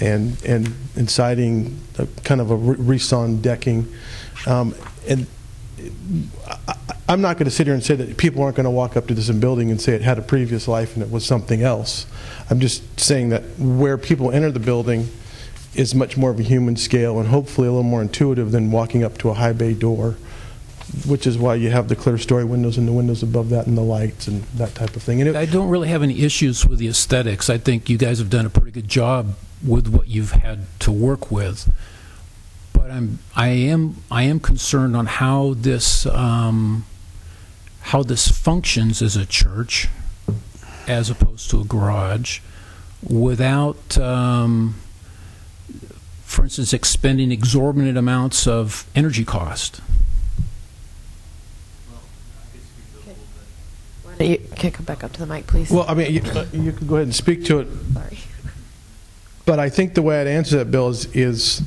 and and, and siding, uh, kind of a resawn decking, um, and. I, I'm not going to sit here and say that people aren't going to walk up to this building and say it had a previous life and it was something else. I'm just saying that where people enter the building is much more of a human scale and hopefully a little more intuitive than walking up to a high bay door, which is why you have the clerestory windows and the windows above that and the lights and that type of thing. It, I don't really have any issues with the aesthetics. I think you guys have done a pretty good job with what you've had to work with. But I'm, I am, I am concerned on how this, um, how this functions as a church, as opposed to a garage, without, um, for instance, expending exorbitant amounts of energy cost. Why don't you can come back up to the mic, please? Well, I mean, you, uh, you could go ahead and speak to it. Sorry. But I think the way I'd answer that, Bill, is, is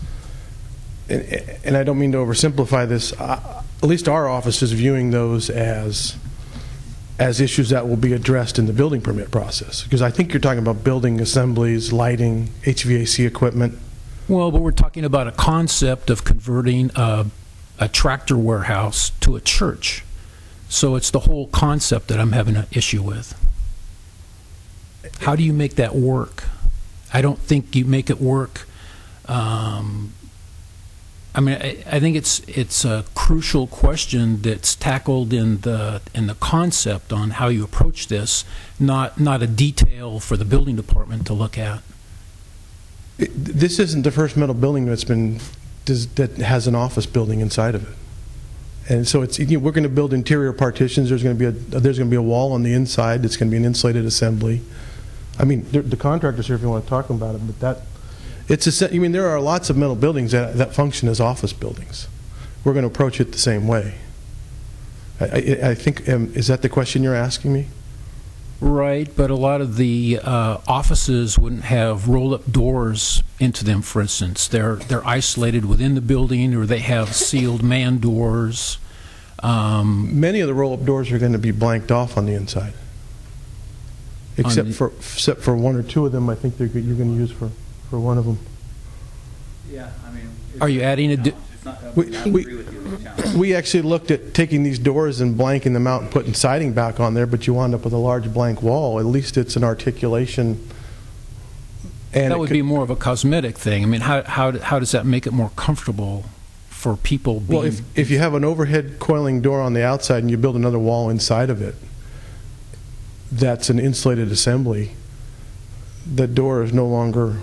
and, and I don't mean to oversimplify this, uh, at least our office is viewing those as as issues that will be addressed in the building permit process. Because I think you're talking about building assemblies, lighting, HVAC equipment. Well, but we're talking about a concept of converting a, a tractor warehouse to a church. So it's the whole concept that I'm having an issue with. How do you make that work? I don't think you make it work. Um, I mean, I, I think it's it's a crucial question that's tackled in the in the concept on how you approach this, not not a detail for the building department to look at. It- This isn't the first metal building that's been, that has an office building inside of it. And so it's, you know, we're going to build interior partitions, there's going to be a, there's going to be a wall on the inside, it's going to be an insulated assembly. I mean, the- contractor's here if you want to talk about it, but that, it's, a I mean, there are lots of metal buildings that, that function as office buildings. We're going to approach it the same way. I, I, I think, um, is that the question you're asking me? Right, but a lot of the uh, offices wouldn't have roll-up doors into them. For instance, they're they're isolated within the building, or they have sealed man doors. Um, Many of the roll-up doors are going to be blanked off on the inside. Except the- for, except for one or two of them, I think they're, you're going to use for, for one of them. Yeah, I mean. Are you adding a di- We- we- We actually looked at taking these doors and blanking them out and putting siding back on there, but you wound up with a large blank wall. At least it's an articulation. And that would could- be more of a cosmetic thing. I mean, how how how does that make it more comfortable for people? Being, Well, if, if you have an overhead coiling door on the outside and you build another wall inside of it, that's an insulated assembly, the door is no longer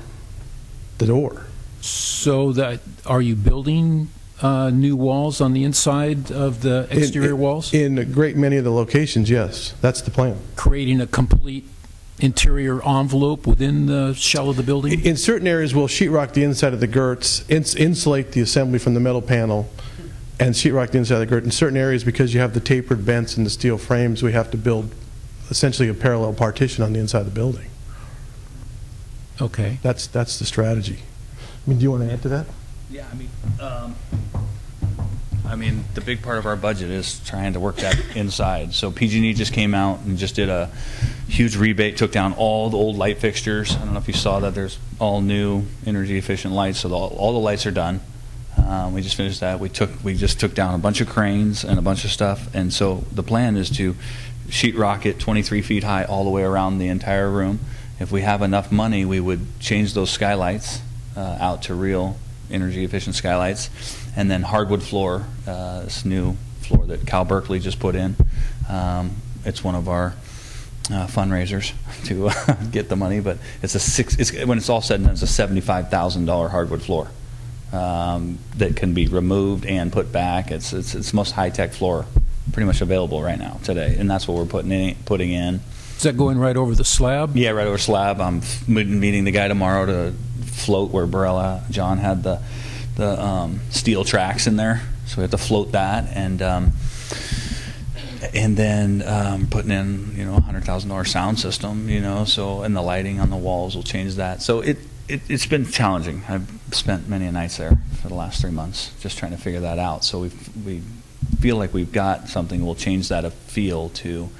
the door. so that are you building uh, new walls on the inside of the In- exterior walls, In a great many of the locations, yes, that's the plan. creating a complete interior envelope within the shell of the building? In certain areas, we'll sheetrock the inside of the girts, ins- insulate the assembly from the metal panel, and sheetrock the inside of the girt. In certain areas, because you have the tapered vents and the steel frames, we have to build essentially a parallel partition on the inside of the building. Okay. That's, that's the strategy. I mean, do you want to add to that? Yeah, I mean, um, I mean, the big part of our budget is trying to work that inside. So PG&E just came out and just did a huge rebate, took down all the old light fixtures. I don't know if you saw that. There's all new energy efficient lights, so the, all the lights are done. Um, we just finished that. We took, we just took down a bunch of cranes and a bunch of stuff, and so the plan is to sheetrock it 23 feet high all the way around the entire room. If we have enough money, we would change those skylights uh, out to real energy efficient skylights, and then hardwood floor, uh, this new floor that Cal Berkeley just put in. Um, it's one of our uh, fundraisers [laughs] to uh, get the money, but it's a six. It's, when it's all said and done, it's a seventy-five thousand dollar hardwood floor um, that can be removed and put back. It's it's it's the most high tech floor, pretty much available right now today, and that's what we're putting in. Putting in. Is that going right over the slab? Yeah, right over slab. I'm meeting the guy tomorrow to float where Barella John had the the um, steel tracks in there, so we have to float that and. Um, and then um, putting in, you know, a hundred thousand dollar sound system, you know, so and the lighting on the walls will change that. So it, it it's been challenging. I've spent many nights there for the last three months just trying to figure that out. So we we feel like we've got something. We'll change that feel to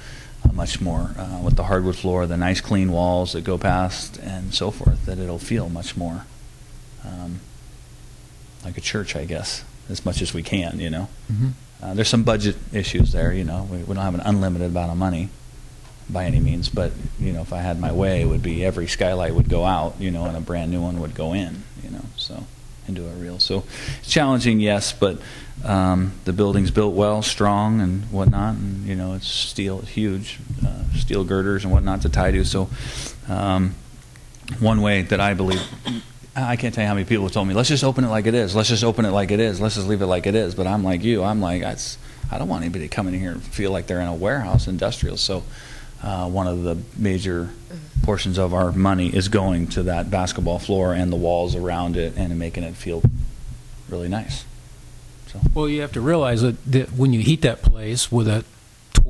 much more uh, with the hardwood floor, the nice clean walls that go past, and so forth. That it'll feel much more um, like a church, I guess, as much as we can, you know. Mhm. Uh, there's some budget issues there, you know. We, we don't have an unlimited amount of money by any means, but you know, if I had my way, it would be every skylight would go out, you know, and a brand new one would go in, you know. So into a real. So it's challenging, yes, but um, the building's built well, strong, and whatnot, and you know, it's steel, huge, uh, steel girders and whatnot to tie to. So um, one way that I believe. I can't tell you how many people told me, let's just open it like it is. Let's just open it like it is. Let's just leave it like it is. But I'm like you. I'm like, it's, I don't want anybody come in here and feel like they're in a warehouse, industrial. So uh, one of the major portions of our money is going to that basketball floor and the walls around it and making it feel really nice. So Well, you have to realize that, that when you heat that place with a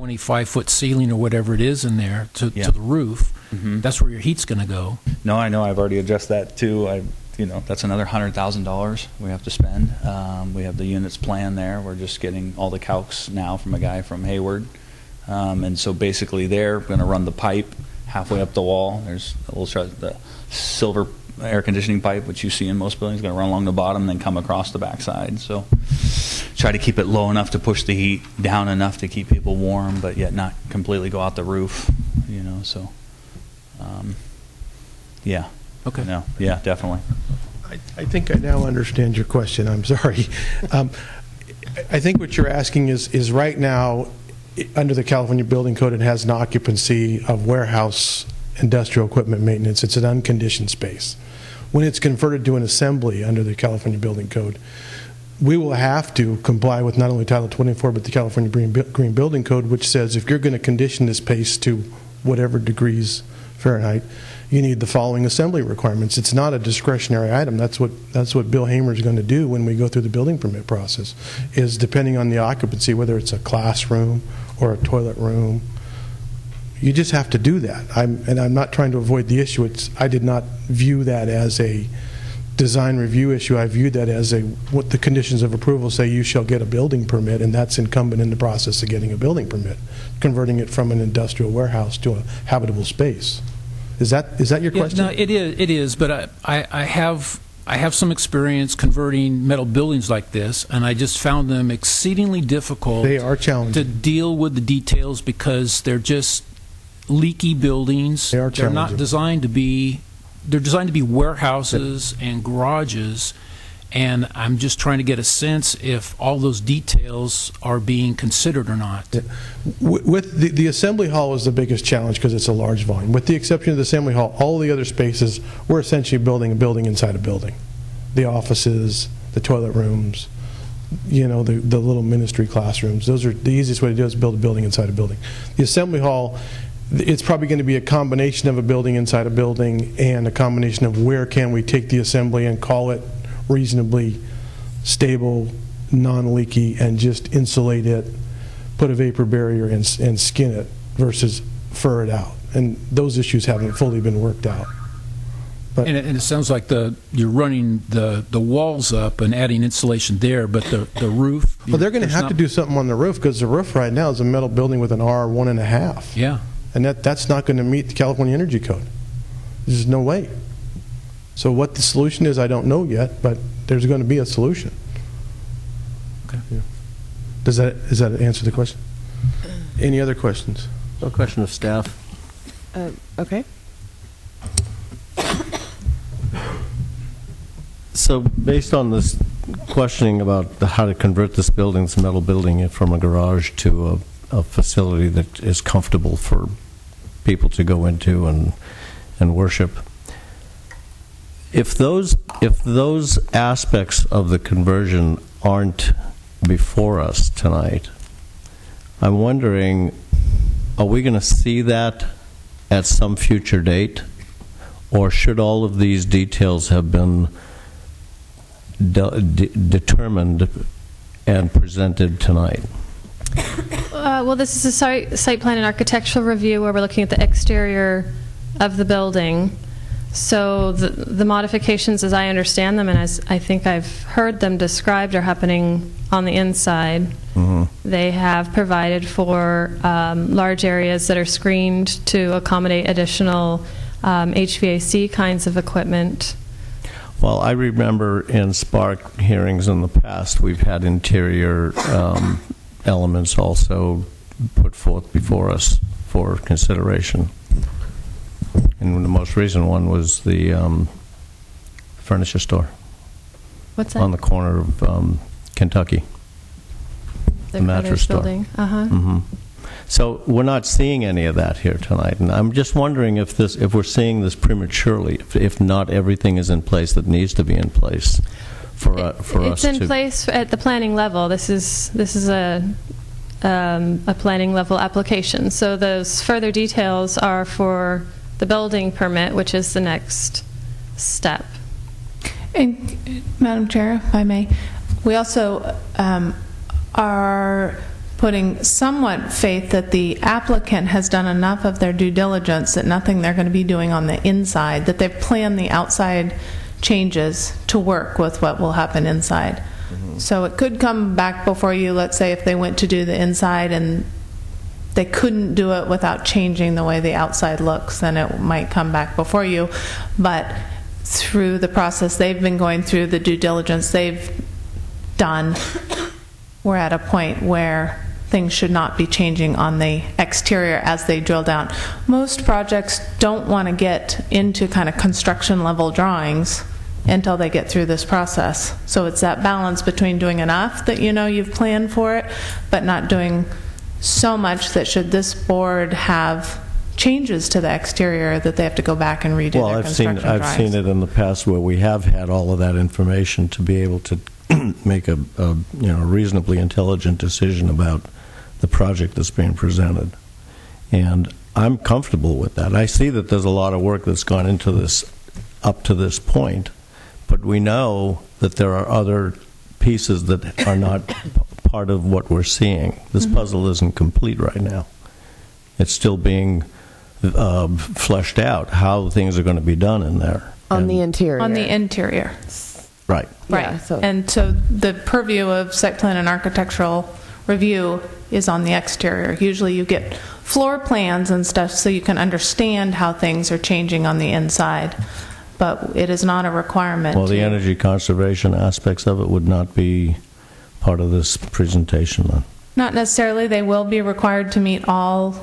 25 foot ceiling or whatever it is in there to, Yeah. to the roof, Mhm. that's where your heat's going to go. No, I know. I've already addressed that too. I, you know, that's another hundred thousand dollars we have to spend. Um, we have the units planned there. We're just getting all the calcs now from a guy from Hayward. Um, and so basically, they're going to run the pipe halfway up the wall. There's a little the silver air conditioning pipe, which you see in most buildings, going to run along the bottom, and then come across the backside. So try to keep it low enough to push the heat down enough to keep people warm, but yet not completely go out the roof. You know, so um, yeah. Okay. No, yeah, definitely. I, I think I now understand your question. I'm sorry. [laughs] Um, I I think what you're asking is, is right now, under the California Building Code, it has an occupancy of warehouse industrial equipment maintenance. It's an unconditioned space. When it's converted to an assembly under the California Building Code, we will have to comply with not only Title 24, but the California Green Green Building Code, which says if you're going to condition this space to whatever degrees Fahrenheit, you need the following assembly requirements. It's not a discretionary item. That's what, that's what Bill Hamer is going to do when we go through the building permit process, is depending on the occupancy, whether it's a classroom or a toilet room, you just have to do that. I'm, and I'm not trying to avoid the issue. It's, I did not view that as a design review issue. I viewed that as a, what the conditions of approval say, you shall get a building permit, and that's incumbent in the process of getting a building permit, converting it from an industrial warehouse to a habitable space. Is that, is that your Yeah, question? No, it is, it is, but I, I, I have, I have some experience converting metal buildings like this, and I just found them exceedingly difficult. They are challenging To deal with the details because they're just leaky buildings. They are They're not challenging. designed to be, they're designed to be warehouses and garages, and I'm just trying to get a sense if all those details are being considered or not. Wi- With, the, the assembly hall is the biggest challenge because it's a large volume. With the exception of the assembly hall, all the other spaces, we're essentially building a building inside a building. The offices, the toilet rooms, you know, the, the little ministry classrooms, those are, the easiest way to do it is build a building inside a building. The assembly hall, it's probably going to be a combination of a building inside a building and a combination of where can we take the assembly and call it reasonably stable, non-leaky, and just insulate it, put a vapor barrier and, and skin it versus fur it out. And those issues haven't fully been worked out. But- And it, and it sounds like the, you're running the, the walls up and adding insulation there, but the, the roof. Well, they're going to have to do something on the roof because the roof right now is a metal building with an R one and a half. Yeah. And that, that's not going to meet the California Energy Code. There's no way. So what the solution is, I don't know yet, but there's going to be a solution. Okay. Yeah. Does that, does that answer the question? Any other questions? No question of staff. Uh, Okay. So based on this questioning about the- how to convert this building, this metal building, from a garage to a, a facility that is comfortable for people to go into and, and worship, if those, if those aspects of the conversion aren't before us tonight, I'm wondering, are we going to see that at some future date? Or should all of these details have been de- de- determined and presented tonight? Uh, Well, this is a site site plan and architectural review where we're looking at the exterior of the building. So the the modifications, as I understand them, and as I think I've heard them described, are happening on the inside. They have provided for um, large areas that are screened to accommodate additional um, HVAC kinds of equipment. Well, I remember in Spark hearings in the past, we've had interior um, elements also put forth before us for consideration. And the most recent one was the um, furniture store What's that? on the corner of um, Kentucky. The the mattress store. building. Uh-huh. hmm So we're not seeing any of that here tonight, and I'm just wondering if this, if we're seeing this prematurely, if, if not everything is in place that needs to be in place for uh, for It's us in to. place at the planning level. This is, this is a, um, a planning level application. So those further details are for the building permit, which is the next step. And, Madam Chair, if I may, we also um, are putting somewhat faith that the applicant has done enough of their due diligence that nothing they're going to be doing on the inside, that they've planned the outside changes to work with what will happen inside. Mm-hmm. So it could come back before you, let's say if they went to do the inside and they couldn't do it without changing the way the outside looks, then it might come back before you. But through the process they've been going through, the due diligence they've done, we're at a point where things should not be changing on the exterior as they drill down. Most projects don't want to get into kind of construction level drawings until they get through this process. So it's that balance between doing enough that you know you've planned for it, but not doing so much that should this board have changes to the exterior that they have to go back and redo Well, their I've seen, construction I've seen it in the past where we have had all of that information to be able to [clears throat] make a, a, you know, reasonably intelligent decision about the project that's being presented. And I'm comfortable with that. I see that there's a lot of work that's gone into this up to this point, but we know that there are other pieces that are not [coughs] part of what we're seeing. This Mhm. puzzle isn't complete right now. It's still being uh, fleshed out how things are going to be done in there. On the interior. On the interior. Right. Right. Yeah, so- And so the purview of site plan and architectural review is on the exterior. Usually you get floor plans and stuff so you can understand how things are changing on the inside. But it is not a requirement. Well, the energy conservation aspects of it would not be part of this presentation then. Not necessarily. They will be required to meet all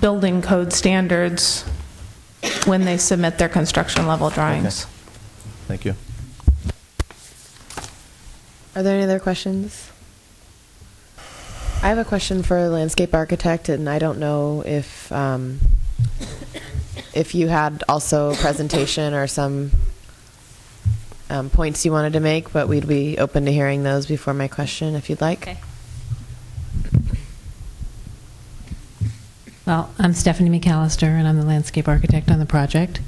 building code standards when they submit their construction level drawings. Thank you. Are there any other questions? I have a question for a landscape architect, and I don't know if um, if you had also a presentation or some um, points you wanted to make, but we'd be open to hearing those before my question, if you'd like. Okay. Well, I'm Stephanie McAllister, and I'm the landscape architect on the project.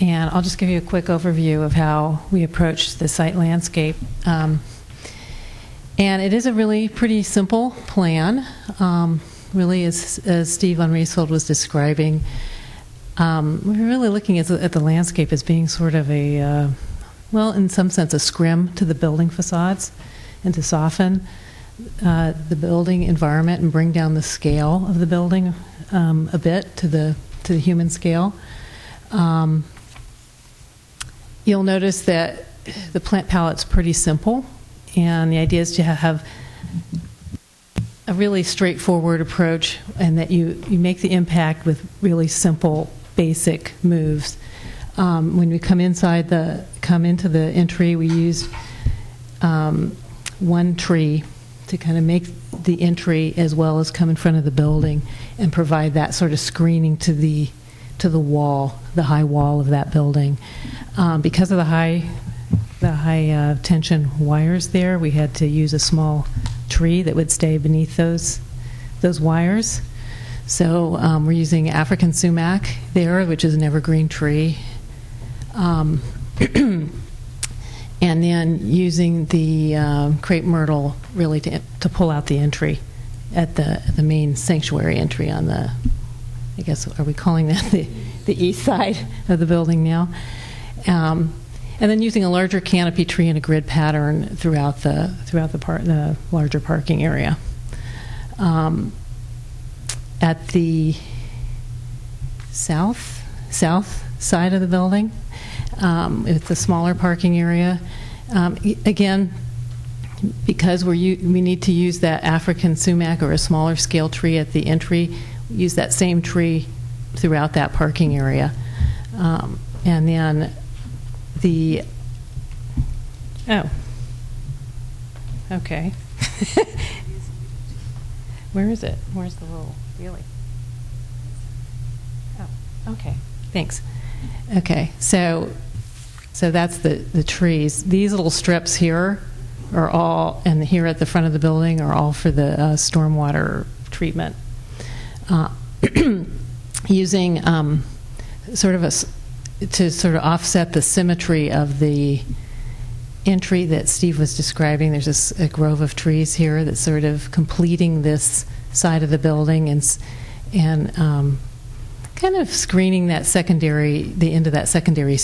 And I'll just give you a quick overview of how we approached the site landscape. Um, and it is a really pretty simple plan. Um, really, as, as Steve Van Raesfeld was describing, um, we're really looking at the, at the landscape as being sort of a, uh, well, in some sense, a scrim to the building facades and to soften uh, the building environment and bring down the scale of the building um, a bit to the to the human scale. Um, you'll notice that the plant palette's pretty simple, and the idea is to have a really straightforward approach, and that you you make the impact with really simple, basic moves. Um, when we come inside the come into the entry, we used um, one tree to kind of make the entry as well as come in front of the building and provide that sort of screening to the to the wall, the high wall of that building. Um, because of the high the high uh, tension wires there, we had to use a small tree that would stay beneath those those wires. So um, we're using African sumac there, which is an evergreen tree. Um, [clears throat] and then using the um, crepe myrtle really to, to pull out the entry at the the main sanctuary entry on the I guess are we calling that [laughs] the the east side of the building now um, and then using a larger canopy tree in a grid pattern throughout the throughout the part the larger parking area um, at the south south side of the building um, it's a smaller parking area. Um, again, because we're we need to use that African sumac or a smaller scale tree at the entry, use that same tree throughout that parking area. Um, and then the oh. Okay. [laughs] Where is it? Where's the little really? Oh okay. Thanks. Okay, so so that's the the trees. These little strips here are all, and here at the front of the building are all for the uh, stormwater treatment. Uh, [clears throat] using um, sort of a to sort of offset the symmetry of the entry that Steve was describing. There's a grove of trees here that's sort of completing this side of the building and and um, kind of screening that secondary, the end of that secondary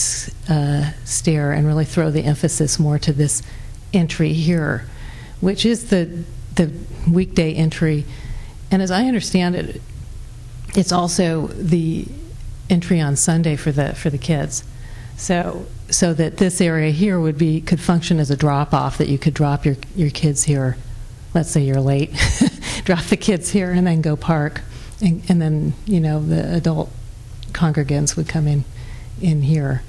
uh, stair, and really throw the emphasis more to this entry here, which is the the weekday entry And as I understand it, it's also the entry on Sunday for the, for the kids. So, so that this area here would be, could function as a drop-off, that you could drop your, your kids here, let's say you're late, [laughs] drop the kids here and then go park. And, and then, you know, the adult congregants would come in, in here.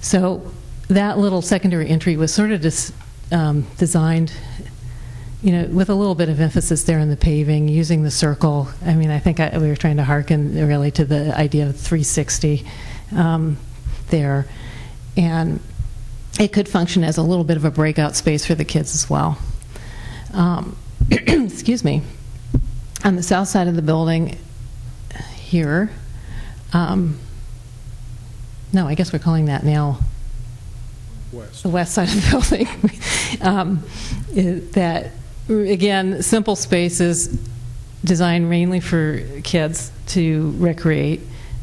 So that little secondary entry was sort of um, designed, you know, with a little bit of emphasis there in the paving, using the circle. I mean, I think I, we were trying to hearken really to the idea of 360 um, there. And it could function as a little bit of a breakout space for the kids as well. Um, [clears throat] excuse me. On the south side of the building here, um, no, I guess we're calling that now West. the west side of the [laughs] building. um, that, again, simple spaces designed mainly for kids to recreate.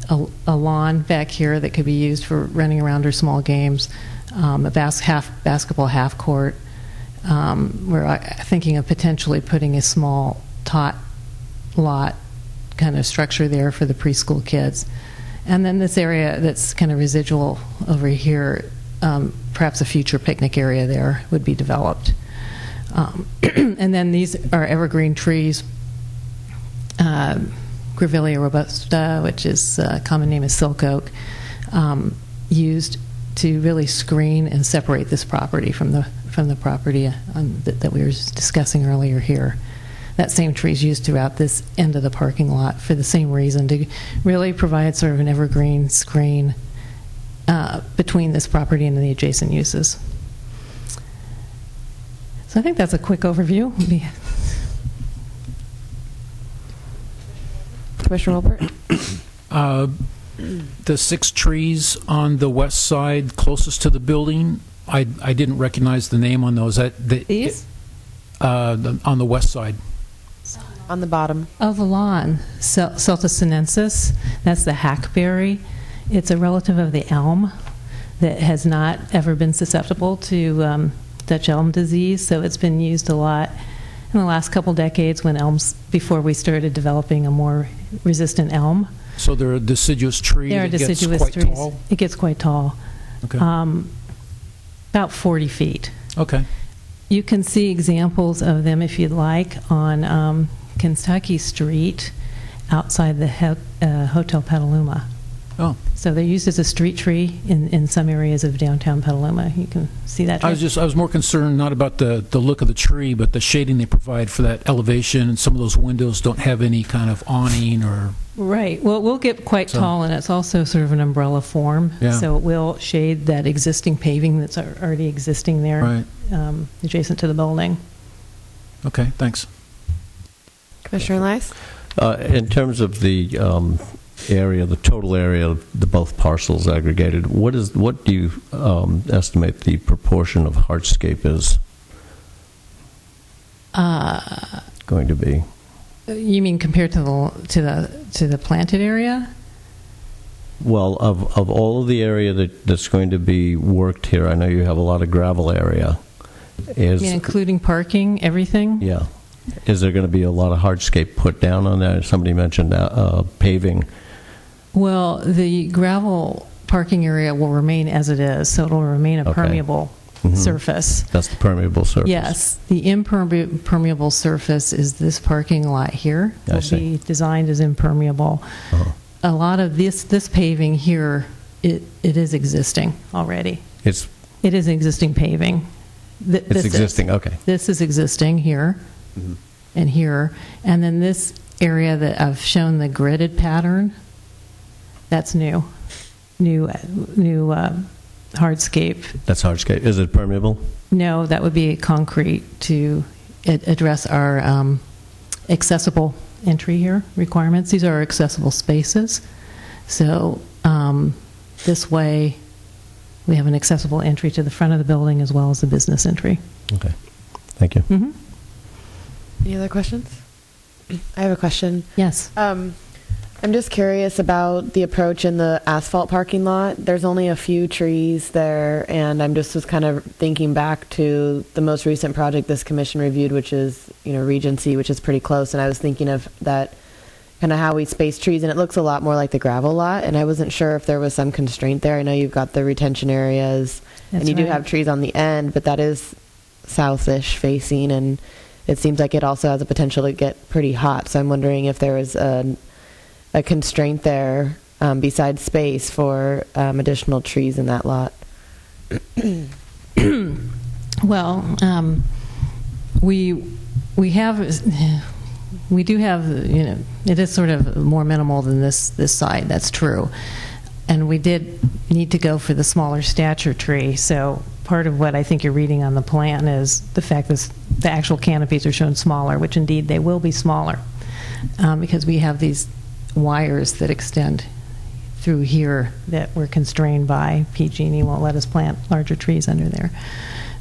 A, a lawn back here that could be used for running around or small games. Um, a bas- half basketball half court. Um, we're thinking of potentially putting a small tot lot kind of structure there for the preschool kids. And then this area that's kind of residual over here, um, perhaps a future picnic area there would be developed. Um, [clears throat] and then these are evergreen trees. Um, Grevillea robusta, which is uh, common name is silk oak, um, used to really screen and separate this property from the from the property um, that, that we were discussing earlier here. That same tree is used throughout this end of the parking lot for the same reason to really provide sort of an evergreen screen uh, between this property and the adjacent uses. So I think that's a quick overview. Commissioner Wolpert? Uh, The six trees on the west side closest to the building, I, I didn't recognize the name on those. That the- These? Uh, the- on the west side. On the bottom. Of the lawn, Cel- Celtis sinensis, that's the hackberry. It's a relative of the elm that has not ever been susceptible to um, Dutch elm disease, so it's been used a lot in the last couple decades when elms, before we started developing a more resistant elm. So they're a deciduous tree They are that gets deciduous quite trees. tall? It gets quite tall. Okay. Um, About 40 feet. Okay. You can see examples of them if you'd like on um, Kentucky Street outside the he- uh, Hotel Petaluma. Oh. So they're used as a street tree in, in some areas of downtown Petaluma. You can see that. I was just I was more concerned not about the, the look of the tree, but the shading they provide for that elevation. And some of those windows don't have any kind of awning or Right. Well, we'll get quite So- tall, and it's also sort of an umbrella form. Yeah. So it will shade that existing paving that's already existing there, Right. um, adjacent to the building. okay. Thanks. Commissioner Lice? Uh, In terms of the um, area, the total area of the both parcels aggregated, what is, what do you um, estimate the proportion of hardscape is Uh, going to be? you mean compared to the to the to the planted area? Well, of, of all of the area that, that's going to be worked here, I know you have a lot of gravel area. Is, mean, including parking, everything? yeah. Is there going to be a lot of hardscape put down on that? Somebody mentioned uh, uh, paving. Well, the gravel parking area will remain as it is, so it'll remain a Okay. permeable Mhm. surface. That's the permeable surface. Yes, the impermeable surface is this parking lot here. I Will see. be designed as impermeable. Uh-huh. A lot of this this paving here, it it is existing already. It's, It is existing paving. Th- it's this is. existing, okay. This is existing here and here. And then this area that I've shown the gridded pattern, that's new. New, new uh, hardscape. That's hardscape. Is it permeable? No, that would be concrete to a- address our um, accessible entry here requirements. These are our accessible spaces. So um, this way, we have an accessible entry to the front of the building as well as the business entry. Okay. Thank you. Mhm. Any other questions? [clears throat] I have a question. Yes. Um, I'm just curious about the approach in the asphalt parking lot. There's only a few trees there, and I'm just was kind of thinking back to the most recent project this commission reviewed, which is you know Regency, which is pretty close. And I was thinking of that kind of how we space trees, and it looks a lot more like the gravel lot. And I wasn't sure if there was some constraint there. I know you've got the retention areas, and That's you do have trees on the end, but that is southish facing, and it seems like it also has a potential to get pretty hot. So I'm wondering if there was a a constraint there um, besides space for um, additional trees in that lot. [coughs] Well, um, we we have we do have you know it is sort of more minimal than this this side. That's true, and we did need to go for the smaller stature tree. So part of what I think you're reading on the plan is the fact that the actual canopies are shown smaller, which indeed they will be smaller um, because we have these wires that extend through here that we're constrained by. PG&E won't let us plant larger trees under there.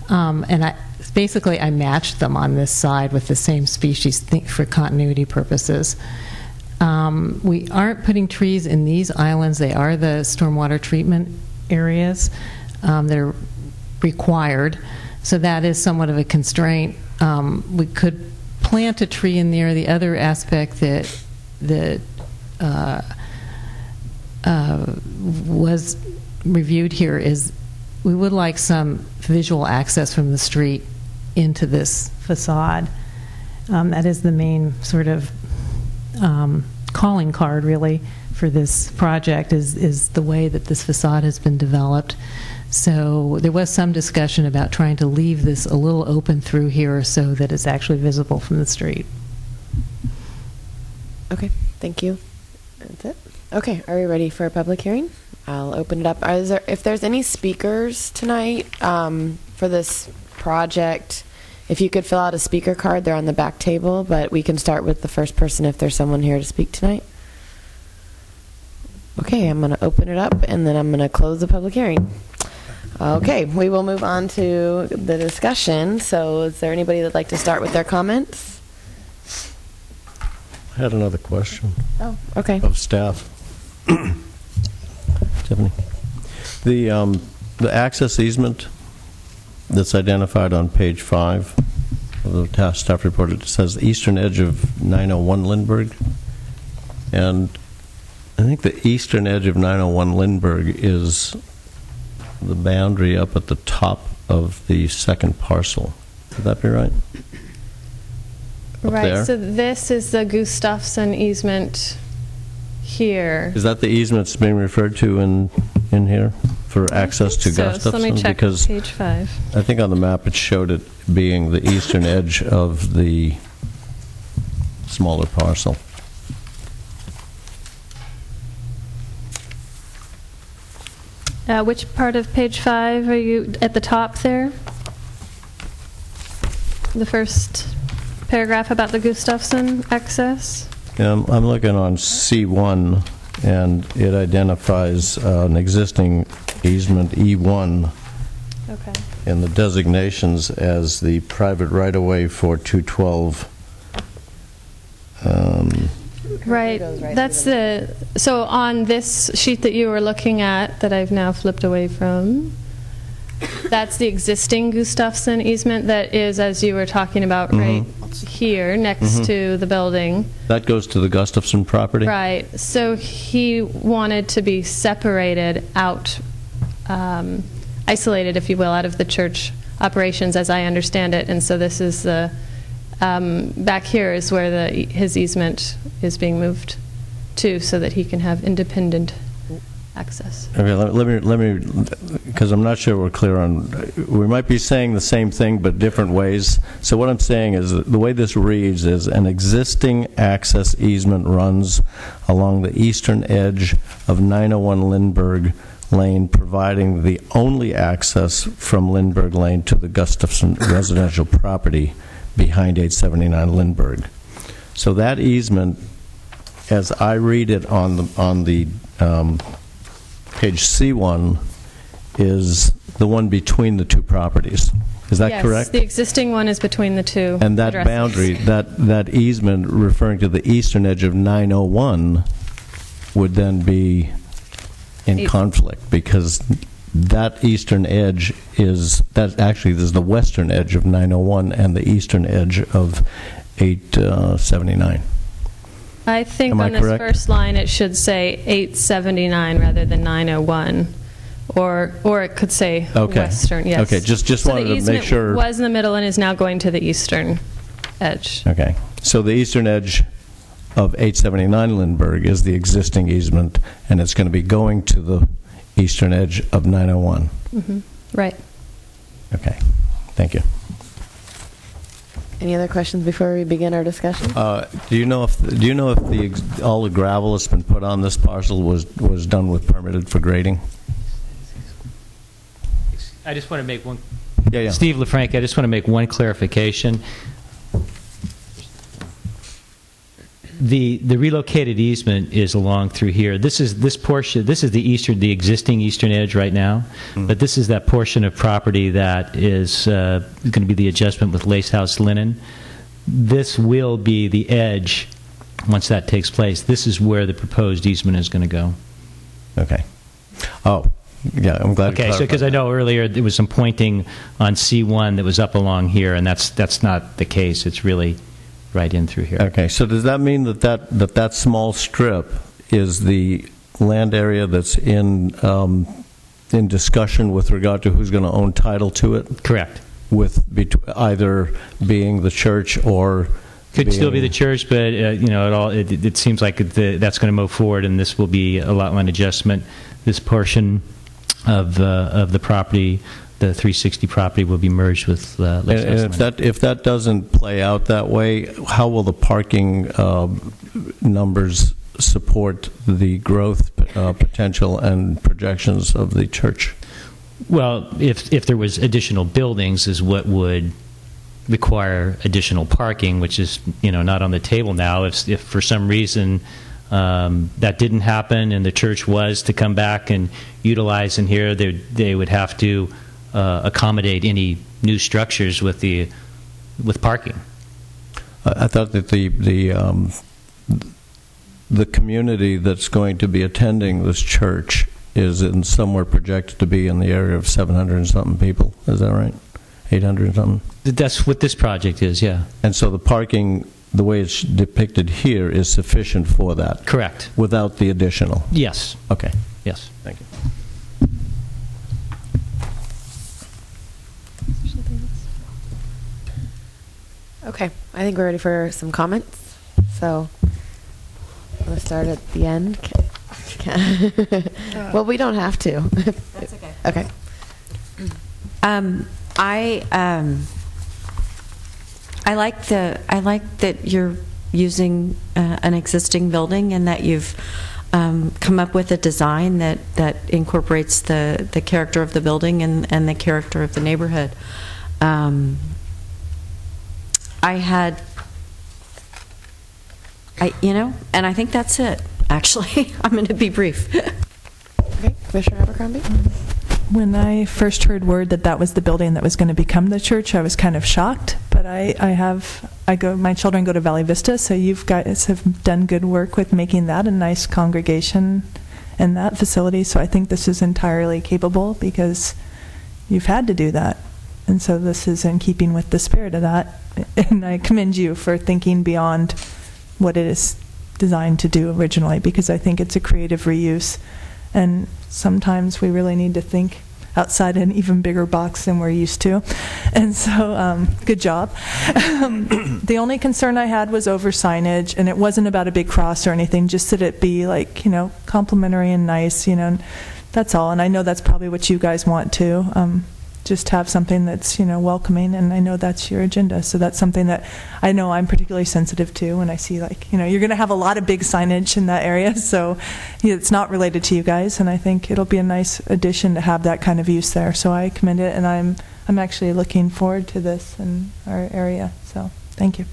Um, and I, basically, I matched them on this side with the same species for continuity purposes. Um, we aren't putting trees in these islands. They are the stormwater treatment areas. Um, they're required. So that is somewhat of a constraint. Um, we could plant a tree in there. The other aspect that that uh, uh, was reviewed here is we would like some visual access from the street into this facade. Um, that is the main sort of um, calling card, really, for this project is is the way that this facade has been developed. So there was some discussion about trying to leave this a little open through here so that it's actually visible from the street. Okay, thank you. That's it. Okay, are we ready for a public hearing? I'll open it up. Are there, if there's any speakers tonight um, for this project, if you could fill out a speaker card, they're on the back table, but we can start with the first person if there's someone here to speak tonight. Okay, I'm going to open it up and then I'm going to close the public hearing. Okay, we will move on to the discussion. So, is there anybody that'd like to start with their comments? I had another question. Oh, okay. Of staff. [coughs] Tiffany. The, um, the access easement that's identified on page five of the task staff report, it says eastern edge of 901 Lindbergh. And I think the eastern edge of 901 Lindbergh is the boundary up at the top of the second parcel. Would that be right? Right, there? so this is the Gustafson easement here. Is that the easement that's being referred to in, in here for access to So- So Gustafson? let me check Because page five. I think on the map it showed it being the eastern [laughs] edge of the smaller parcel. Uh, Which part of page five are you, at the top there? The first paragraph about the Gustafson access? Yeah, I'm, I'm looking on C1, and it identifies uh, an existing easement E1 Okay. in the designations as the private right-of-way for 212. Um, Right, right that's the, so on this sheet that you were looking at, that I've now flipped away from, that's the existing Gustafson easement that is, as you were talking about, right here, next Mhm. to the building. That goes to the Gustafson property? Right, so he wanted to be separated out, um, isolated, if you will, out of the church operations, as I understand it, and so this is the, um, back here is where the, his easement is being moved to, so that he can have independent access. Okay, let let me, let me, because I'm not sure we're clear on, we might be saying the same thing but different ways. So what I'm saying is, the way this reads is, an existing access easement runs along the eastern edge of 901 Lindbergh Lane, providing the only access from Lindbergh Lane to the Gustafson residential property behind 879 Lindbergh. So that easement, as I read it on the, on the um, page C1 is the one between the two properties. Is that Yes, correct? the existing one is between the two And that addresses. boundary, that, that easement referring to the eastern edge of 901 would then be in conflict because that eastern edge is, that actually is the western edge of 901 and the eastern edge of 879. Uh, I think Am I on this correct? first line, it should say 879 rather than 901. Or, or it could say Okay. western, yes. Okay, just- just So the wanted to make easement sure- was in the middle and is now going to the eastern edge. Okay. So the eastern edge of 879 Lindbergh is the existing easement, and it's going to be going to the eastern edge of 901. Mhm. Right. Okay. Thank you. Any other questions before we begin our discussion? Uh, Do you know if, do you know if the, ex- all the gravel that's been put on this parcel was, was done with permitted for grading? I just want to make one. Yeah, yeah. Steve Lafranchi, I just want to make one clarification. The, the relocated easement is along through here. This is, this portion, this is the eastern, the existing eastern edge right now, but this is that portion of property that is uh, going to be the adjustment with Lace House Linen. This will be the edge, once that takes place. This is where the proposed easement is going to go. Okay. Oh, yeah, I'm glad Okay, so because I know earlier there was some pointing on C1 that was up along here, and that's that's not the case. It's really right in through here. Okay, so does that mean that that, that, that small strip is the land area that's in, um, in discussion with regard to who's going to own title to it? Correct. With bet- either being the church or Could still be the church, but uh, you know, it all it, it- seems like the, that's going to move forward, and this will be a lot line adjustment. This portion of uh, of the property, the 360 property, will be merged with uh, And Lakes and if that, if that doesn't play out that way, how will the parking um, numbers support the growth uh, potential and projections of the church? Well, if if there was additional buildings, is what would require additional parking, which is you know not on the table now. If if for some reason um, that didn't happen and the church was to come back and utilize in here, they they would have to uh, accommodate any new structures with the with parking. I thought that the, the, um, the community that's going to be attending this church is in somewhere projected to be in the area of 700 and something people. Is that right? 800 and something? That's what this project is, yeah. And so the parking, the way it's depicted here, is sufficient for that? Correct. Without the additional? Yes. Okay. Yes. Thank you. Okay, I think we're ready for some comments. So, let's start at the end. [laughs] well, we don't have to. That's okay. Okay. Um, I um, I like the I like that you're using uh, an existing building and that you've um, come up with a design that, that incorporates the, the character of the building and, and the character of the neighborhood. Um, I had, I you know, and I think that's it. Actually, [laughs] I'm going to be brief. [laughs] Okay, Commissioner Abercrombie. When I first heard word that that was the building that was going to become the church, I was kind of shocked. But I, I have, I go, my children go to Valley Vista, so you guys have done good work with making that a nice congregation in that facility. So I think this is entirely capable because you've had to do that. And so this is in keeping with the spirit of that. And I commend you for thinking beyond what it is designed to do originally because I think it's a creative reuse. And sometimes we really need to think outside an even bigger box than we're used to. And so, um, good job. Um, [coughs] the only concern I had was over signage, and it wasn't about a big cross or anything, just that it be like, you know, complimentary and nice, you know, and that's all. And I know that's probably what you guys want too. Um, just have something that's you know welcoming and i know that's your agenda. So that's something that i know i'm particularly sensitive to when i see like you know you're going to have a lot of big signage in that area [laughs] so it's not related to you guys and i think it'll be a nice addition to have that kind of use there. So i commend it and i'm i'm actually looking forward to this in our area. So thank you.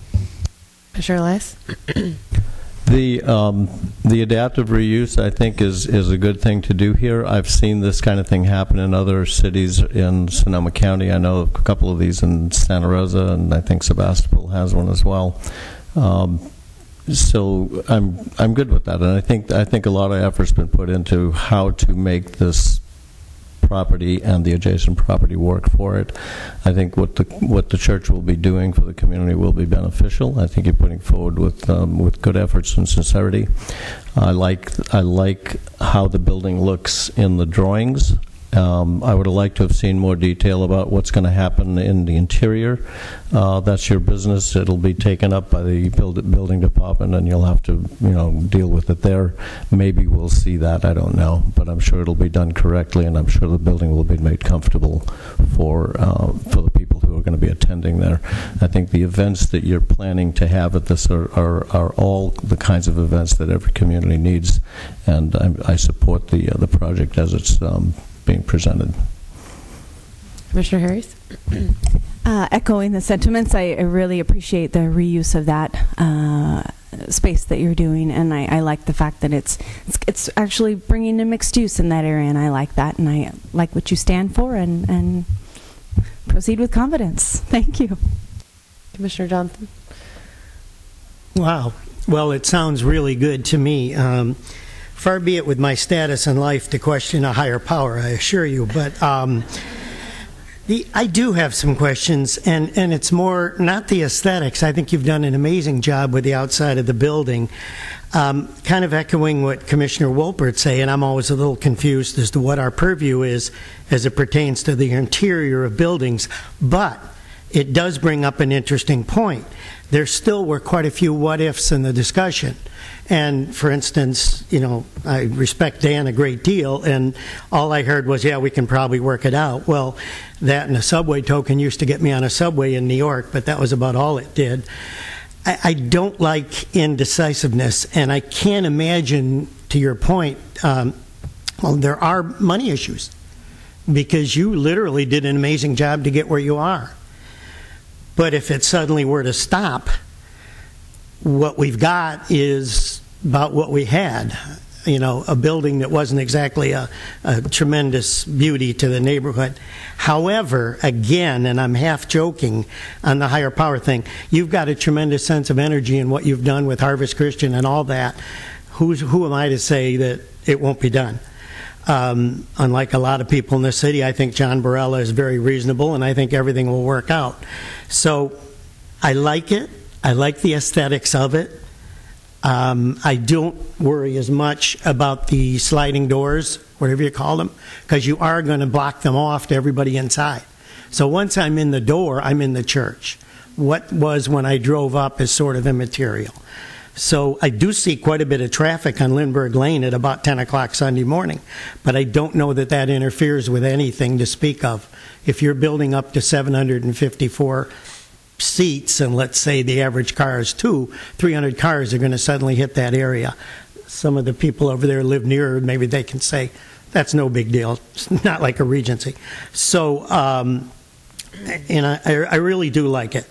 Sure, Elias? [clears throat] The um, the adaptive reuse, I think, is is a good thing to do here. I've seen this kind of thing happen in other cities in Sonoma County. I know a couple of these in Santa Rosa, and I think Sebastopol has one as well. Um, so I'm I'm good with that, and I think I think a lot of effort's been put into how to make this property and the adjacent property work for it. I think what the what the church will be doing for the community will be beneficial. I think you're putting forward with um, with good efforts and sincerity. I like I like how the building looks in the drawings. Um, I would have liked to have seen more detail about what's going to happen in the interior. Uh, that's your business. It'll be taken up by the build, building department, and you'll have to, you know, deal with it there. Maybe we'll see that. I don't know, but I'm sure it'll be done correctly, and I'm sure the building will be made comfortable for uh, for the people who are going to be attending there. I think the events that you're planning to have at this are are, are all the kinds of events that every community needs, and I, I support the uh, the project as it's. Um, being presented. Commissioner Harris? [clears throat] Uh, echoing the sentiments, I, I really appreciate the reuse of that uh, space that you're doing, and I, I like the fact that it's, it's it's actually bringing in mixed use in that area, and I like that, and I like what you stand for, and and proceed with confidence. [laughs] Thank you, Commissioner Johnson. Wow. Well, it sounds really good to me. Um, far be it with my status in life to question a higher power, I assure you. But um, the, I do have some questions, and, and it's more not the aesthetics. I think you've done an amazing job with the outside of the building. Um, kind of echoing what Commissioner Wolpert say, and I'm always a little confused as to what our purview is as it pertains to the interior of buildings. But it does bring up an interesting point. There still were quite a few what ifs in the discussion. And for instance, you know, I respect Dan a great deal, and all I heard was, yeah, we can probably work it out. Well, that and a subway token used to get me on a subway in New York, but that was about all it did. I, I don't like indecisiveness, and I can't imagine, to your point, um, well, there are money issues because you literally did an amazing job to get where you are. But if it suddenly were to stop, what we've got is about what we had. You know, a building that wasn't exactly a, a, tremendous beauty to the neighborhood. However, again, and I'm half joking on the higher power thing, you've got a tremendous sense of energy in what you've done with Harvest Christian and all that. Who's, who am I to say that it won't be done? Um, unlike a lot of people in the city, I think John Barella is very reasonable, and I think everything will work out. So I like it. I like the aesthetics of it. Um, I don't worry as much about the sliding doors, whatever you call them, because you are going to block them off to everybody inside. So once I'm in the door, I'm in the church. What was when I drove up is sort of immaterial. So I do see quite a bit of traffic on Lindbergh Lane at about 10 o'clock Sunday morning, but I don't know that that interferes with anything to speak of. If you're building up to 754 seats, and let's say the average car is two, 300 cars are going to suddenly hit that area. Some of the people over there live nearer, maybe they can say, that's no big deal. It's not like a Regency. So, um, and I, I really do like it.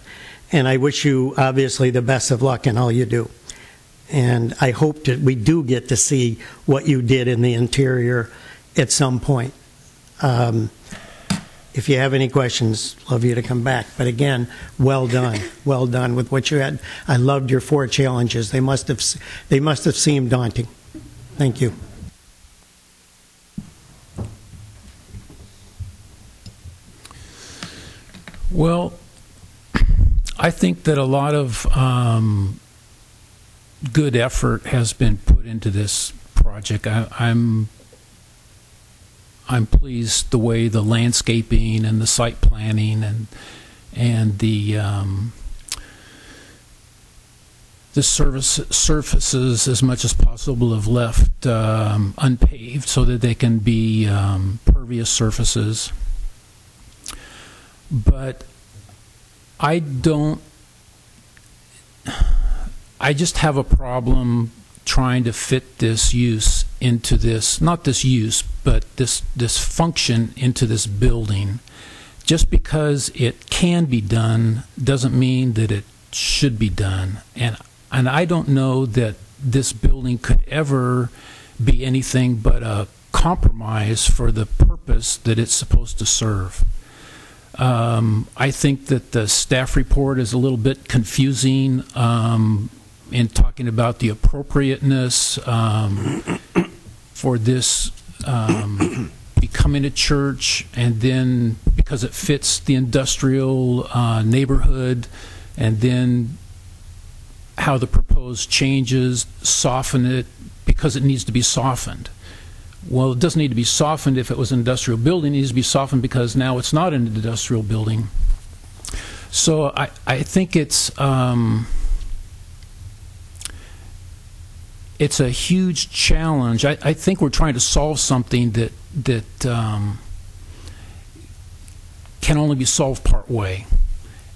And I wish you, obviously, the best of luck in all you do. And I hope that we do get to see what you did in the interior at some point. Um, if you have any questions, love you to come back. But again, well done, [laughs] well done with what you had. I loved your four challenges. They must have they must have seemed daunting. Thank you. Well, I think that a lot of um, good effort has been put into this project. I, I'm I'm pleased the way the landscaping and the site planning and and the um, the service surfaces as much as possible have left um, unpaved so that they can be um, pervious surfaces. But I don't. I just have a problem trying to fit this use into this not this use but this this function into this building just because it can be done doesn't mean that it should be done and and I don't know that this building could ever be anything but a compromise for the purpose that it's supposed to serve. Um, I think that the staff report is a little bit confusing. Um, in talking about the appropriateness um, for this um, [coughs] becoming a church, and then because it fits the industrial uh, neighborhood, and then how the proposed changes soften it because it needs to be softened. Well, it doesn't need to be softened if it was an industrial building. It needs to be softened because now it's not an industrial building. So I, I think it's um, it's a huge challenge. I, I think we're trying to solve something that that um, can only be solved part way.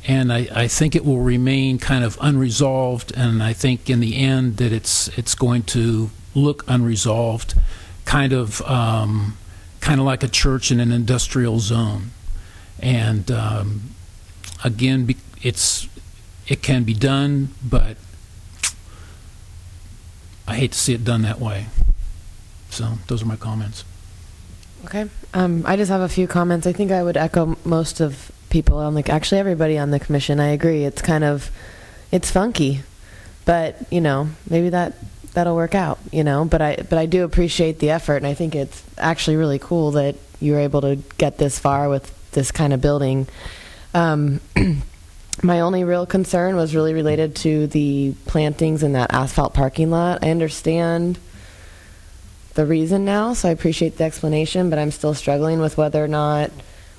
And I, I think it will remain kind of unresolved, and I think in the end that it's it's going to look unresolved, kind of um, kind of like a church in an industrial zone. And um, again, it's it can be done, but I hate to see it done that way. So those are my comments. Okay. Um, I just have a few comments. I think I would echo most of people on the, actually everybody on the commission. I agree. It's kind of, it's funky, but you know, maybe that that'll work out. You know, but I but I do appreciate the effort, and I think it's actually really cool that you were able to get this far with this kind of building. Um, [clears throat] my only real concern was really related to the plantings in that asphalt parking lot. I understand the reason now, so I appreciate the explanation, but I'm still struggling with whether or not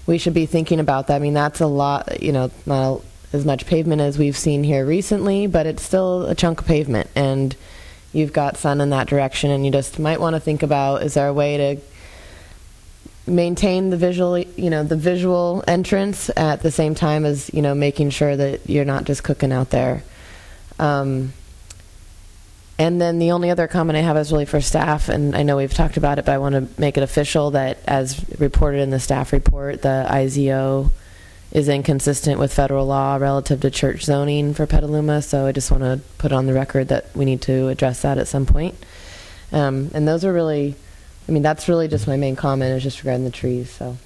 we should be thinking about that. I mean, that's a lot, you know, not as much pavement as we've seen here recently, but it's still a chunk of pavement, and you've got sun in that direction, and you just might want to think about is there a way to maintain the visual, you know, the visual entrance at the same time as you know making sure that you're not just cooking out there. Um, and then the only other comment I have is really for staff, and I know we've talked about it, but I want to make it official that, as reported in the staff report, the IZO is inconsistent with federal law relative to church zoning for Petaluma. So I just want to put on the record that we need to address that at some point. Um, and those are really, I mean, that's really just my main comment is just regarding the trees. So,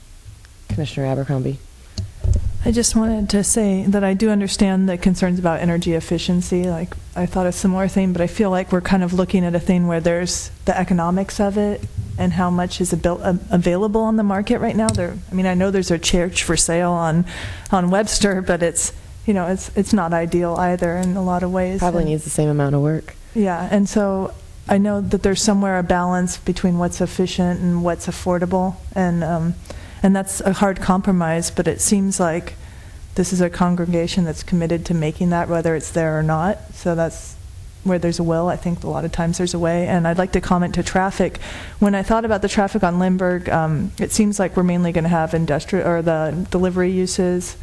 Commissioner Abercrombie. I just wanted to say that I do understand the concerns about energy efficiency. Like, I thought a similar thing, but I feel like we're kind of looking at a thing where there's the economics of it and how much is abil- available on the market right now. There, I mean, I know there's a church for sale on, on Webster, but it's, you know, it's it's not ideal either in a lot of ways. Probably And- needs the same amount of work. yeah, and so I know that there's somewhere a balance between what's efficient and what's affordable, and um, and that's a hard compromise. But it seems like this is a congregation that's committed to making that, whether it's there or not. So that's where there's a will. I think a lot of times there's a way. And I'd like to comment to traffic. When I thought about the traffic on Lindbergh, um, it seems like we're mainly going to have industrial or the delivery uses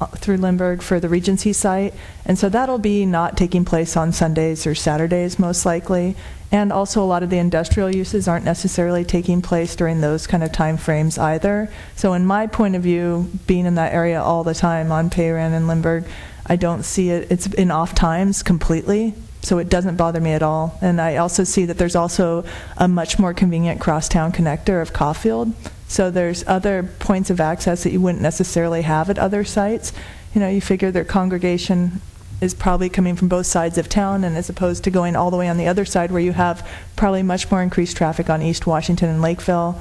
uh, through Lindbergh for the Regency site. And so that'll be not taking place on Sundays or Saturdays, most likely. And also, a lot of the industrial uses aren't necessarily taking place during those kind of time frames either. So, in my point of view, being in that area all the time on Payran and Lindbergh, I don't see it. It's in off times completely. So it doesn't bother me at all. And I also see that there's also a much more convenient crosstown connector of Caulfield. So there's other points of access that you wouldn't necessarily have at other sites. You know, you figure their congregation is probably coming from both sides of town, and as opposed to going all the way on the other side where you have probably much more increased traffic on East Washington and Lakeville,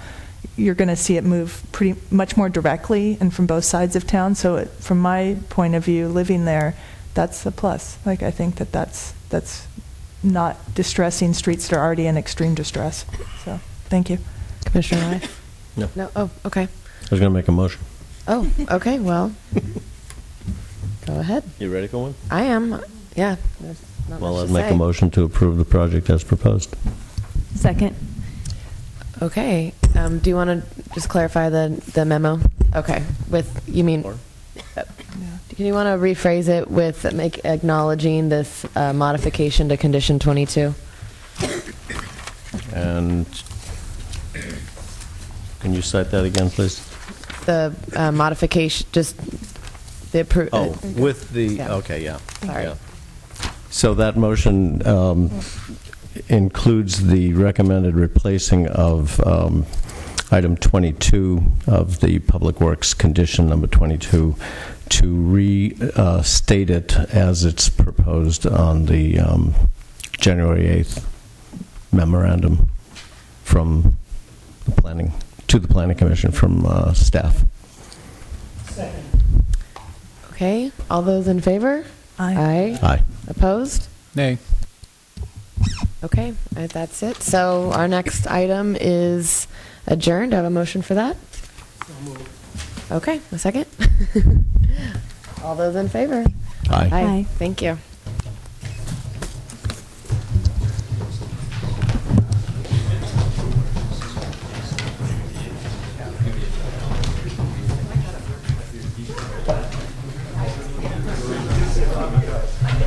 you're going to see it move pretty much more directly and from both sides of town. So, it, from my point of view, living there, that's a plus. Like I think that that's that's not distressing streets that are already in extreme distress. So, thank you, Commissioner Nye. No. No. Oh, okay. I was going to make a motion. Oh, okay. Well, go ahead. You ready for one? I am. Yeah. There's not Well, much I'd to make a say. motion to approve the project as proposed. Second. Okay. Um, do you want to just clarify the the memo? Okay. With you mean? Can you want to rephrase it with make acknowledging this uh, modification to condition 22? And can you cite that again, please? The uh, modification, just the appro- Oh, uh, with the, Yeah. okay, yeah. Sorry. yeah. So that motion um, includes the recommended replacing of um, item 22 of the Public Works condition number 22 to restate it as it's proposed on the um, January 8th memorandum from the planning, to the planning commission from uh, staff. Okay, all those in favor? Aye. Aye. Aye. Opposed? Nay. Okay, uh, that's it. So our next item is adjourned. I have a motion for that? Okay, a second. [laughs] All those in favor? Aye. Aye. Thank you.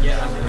Yeah.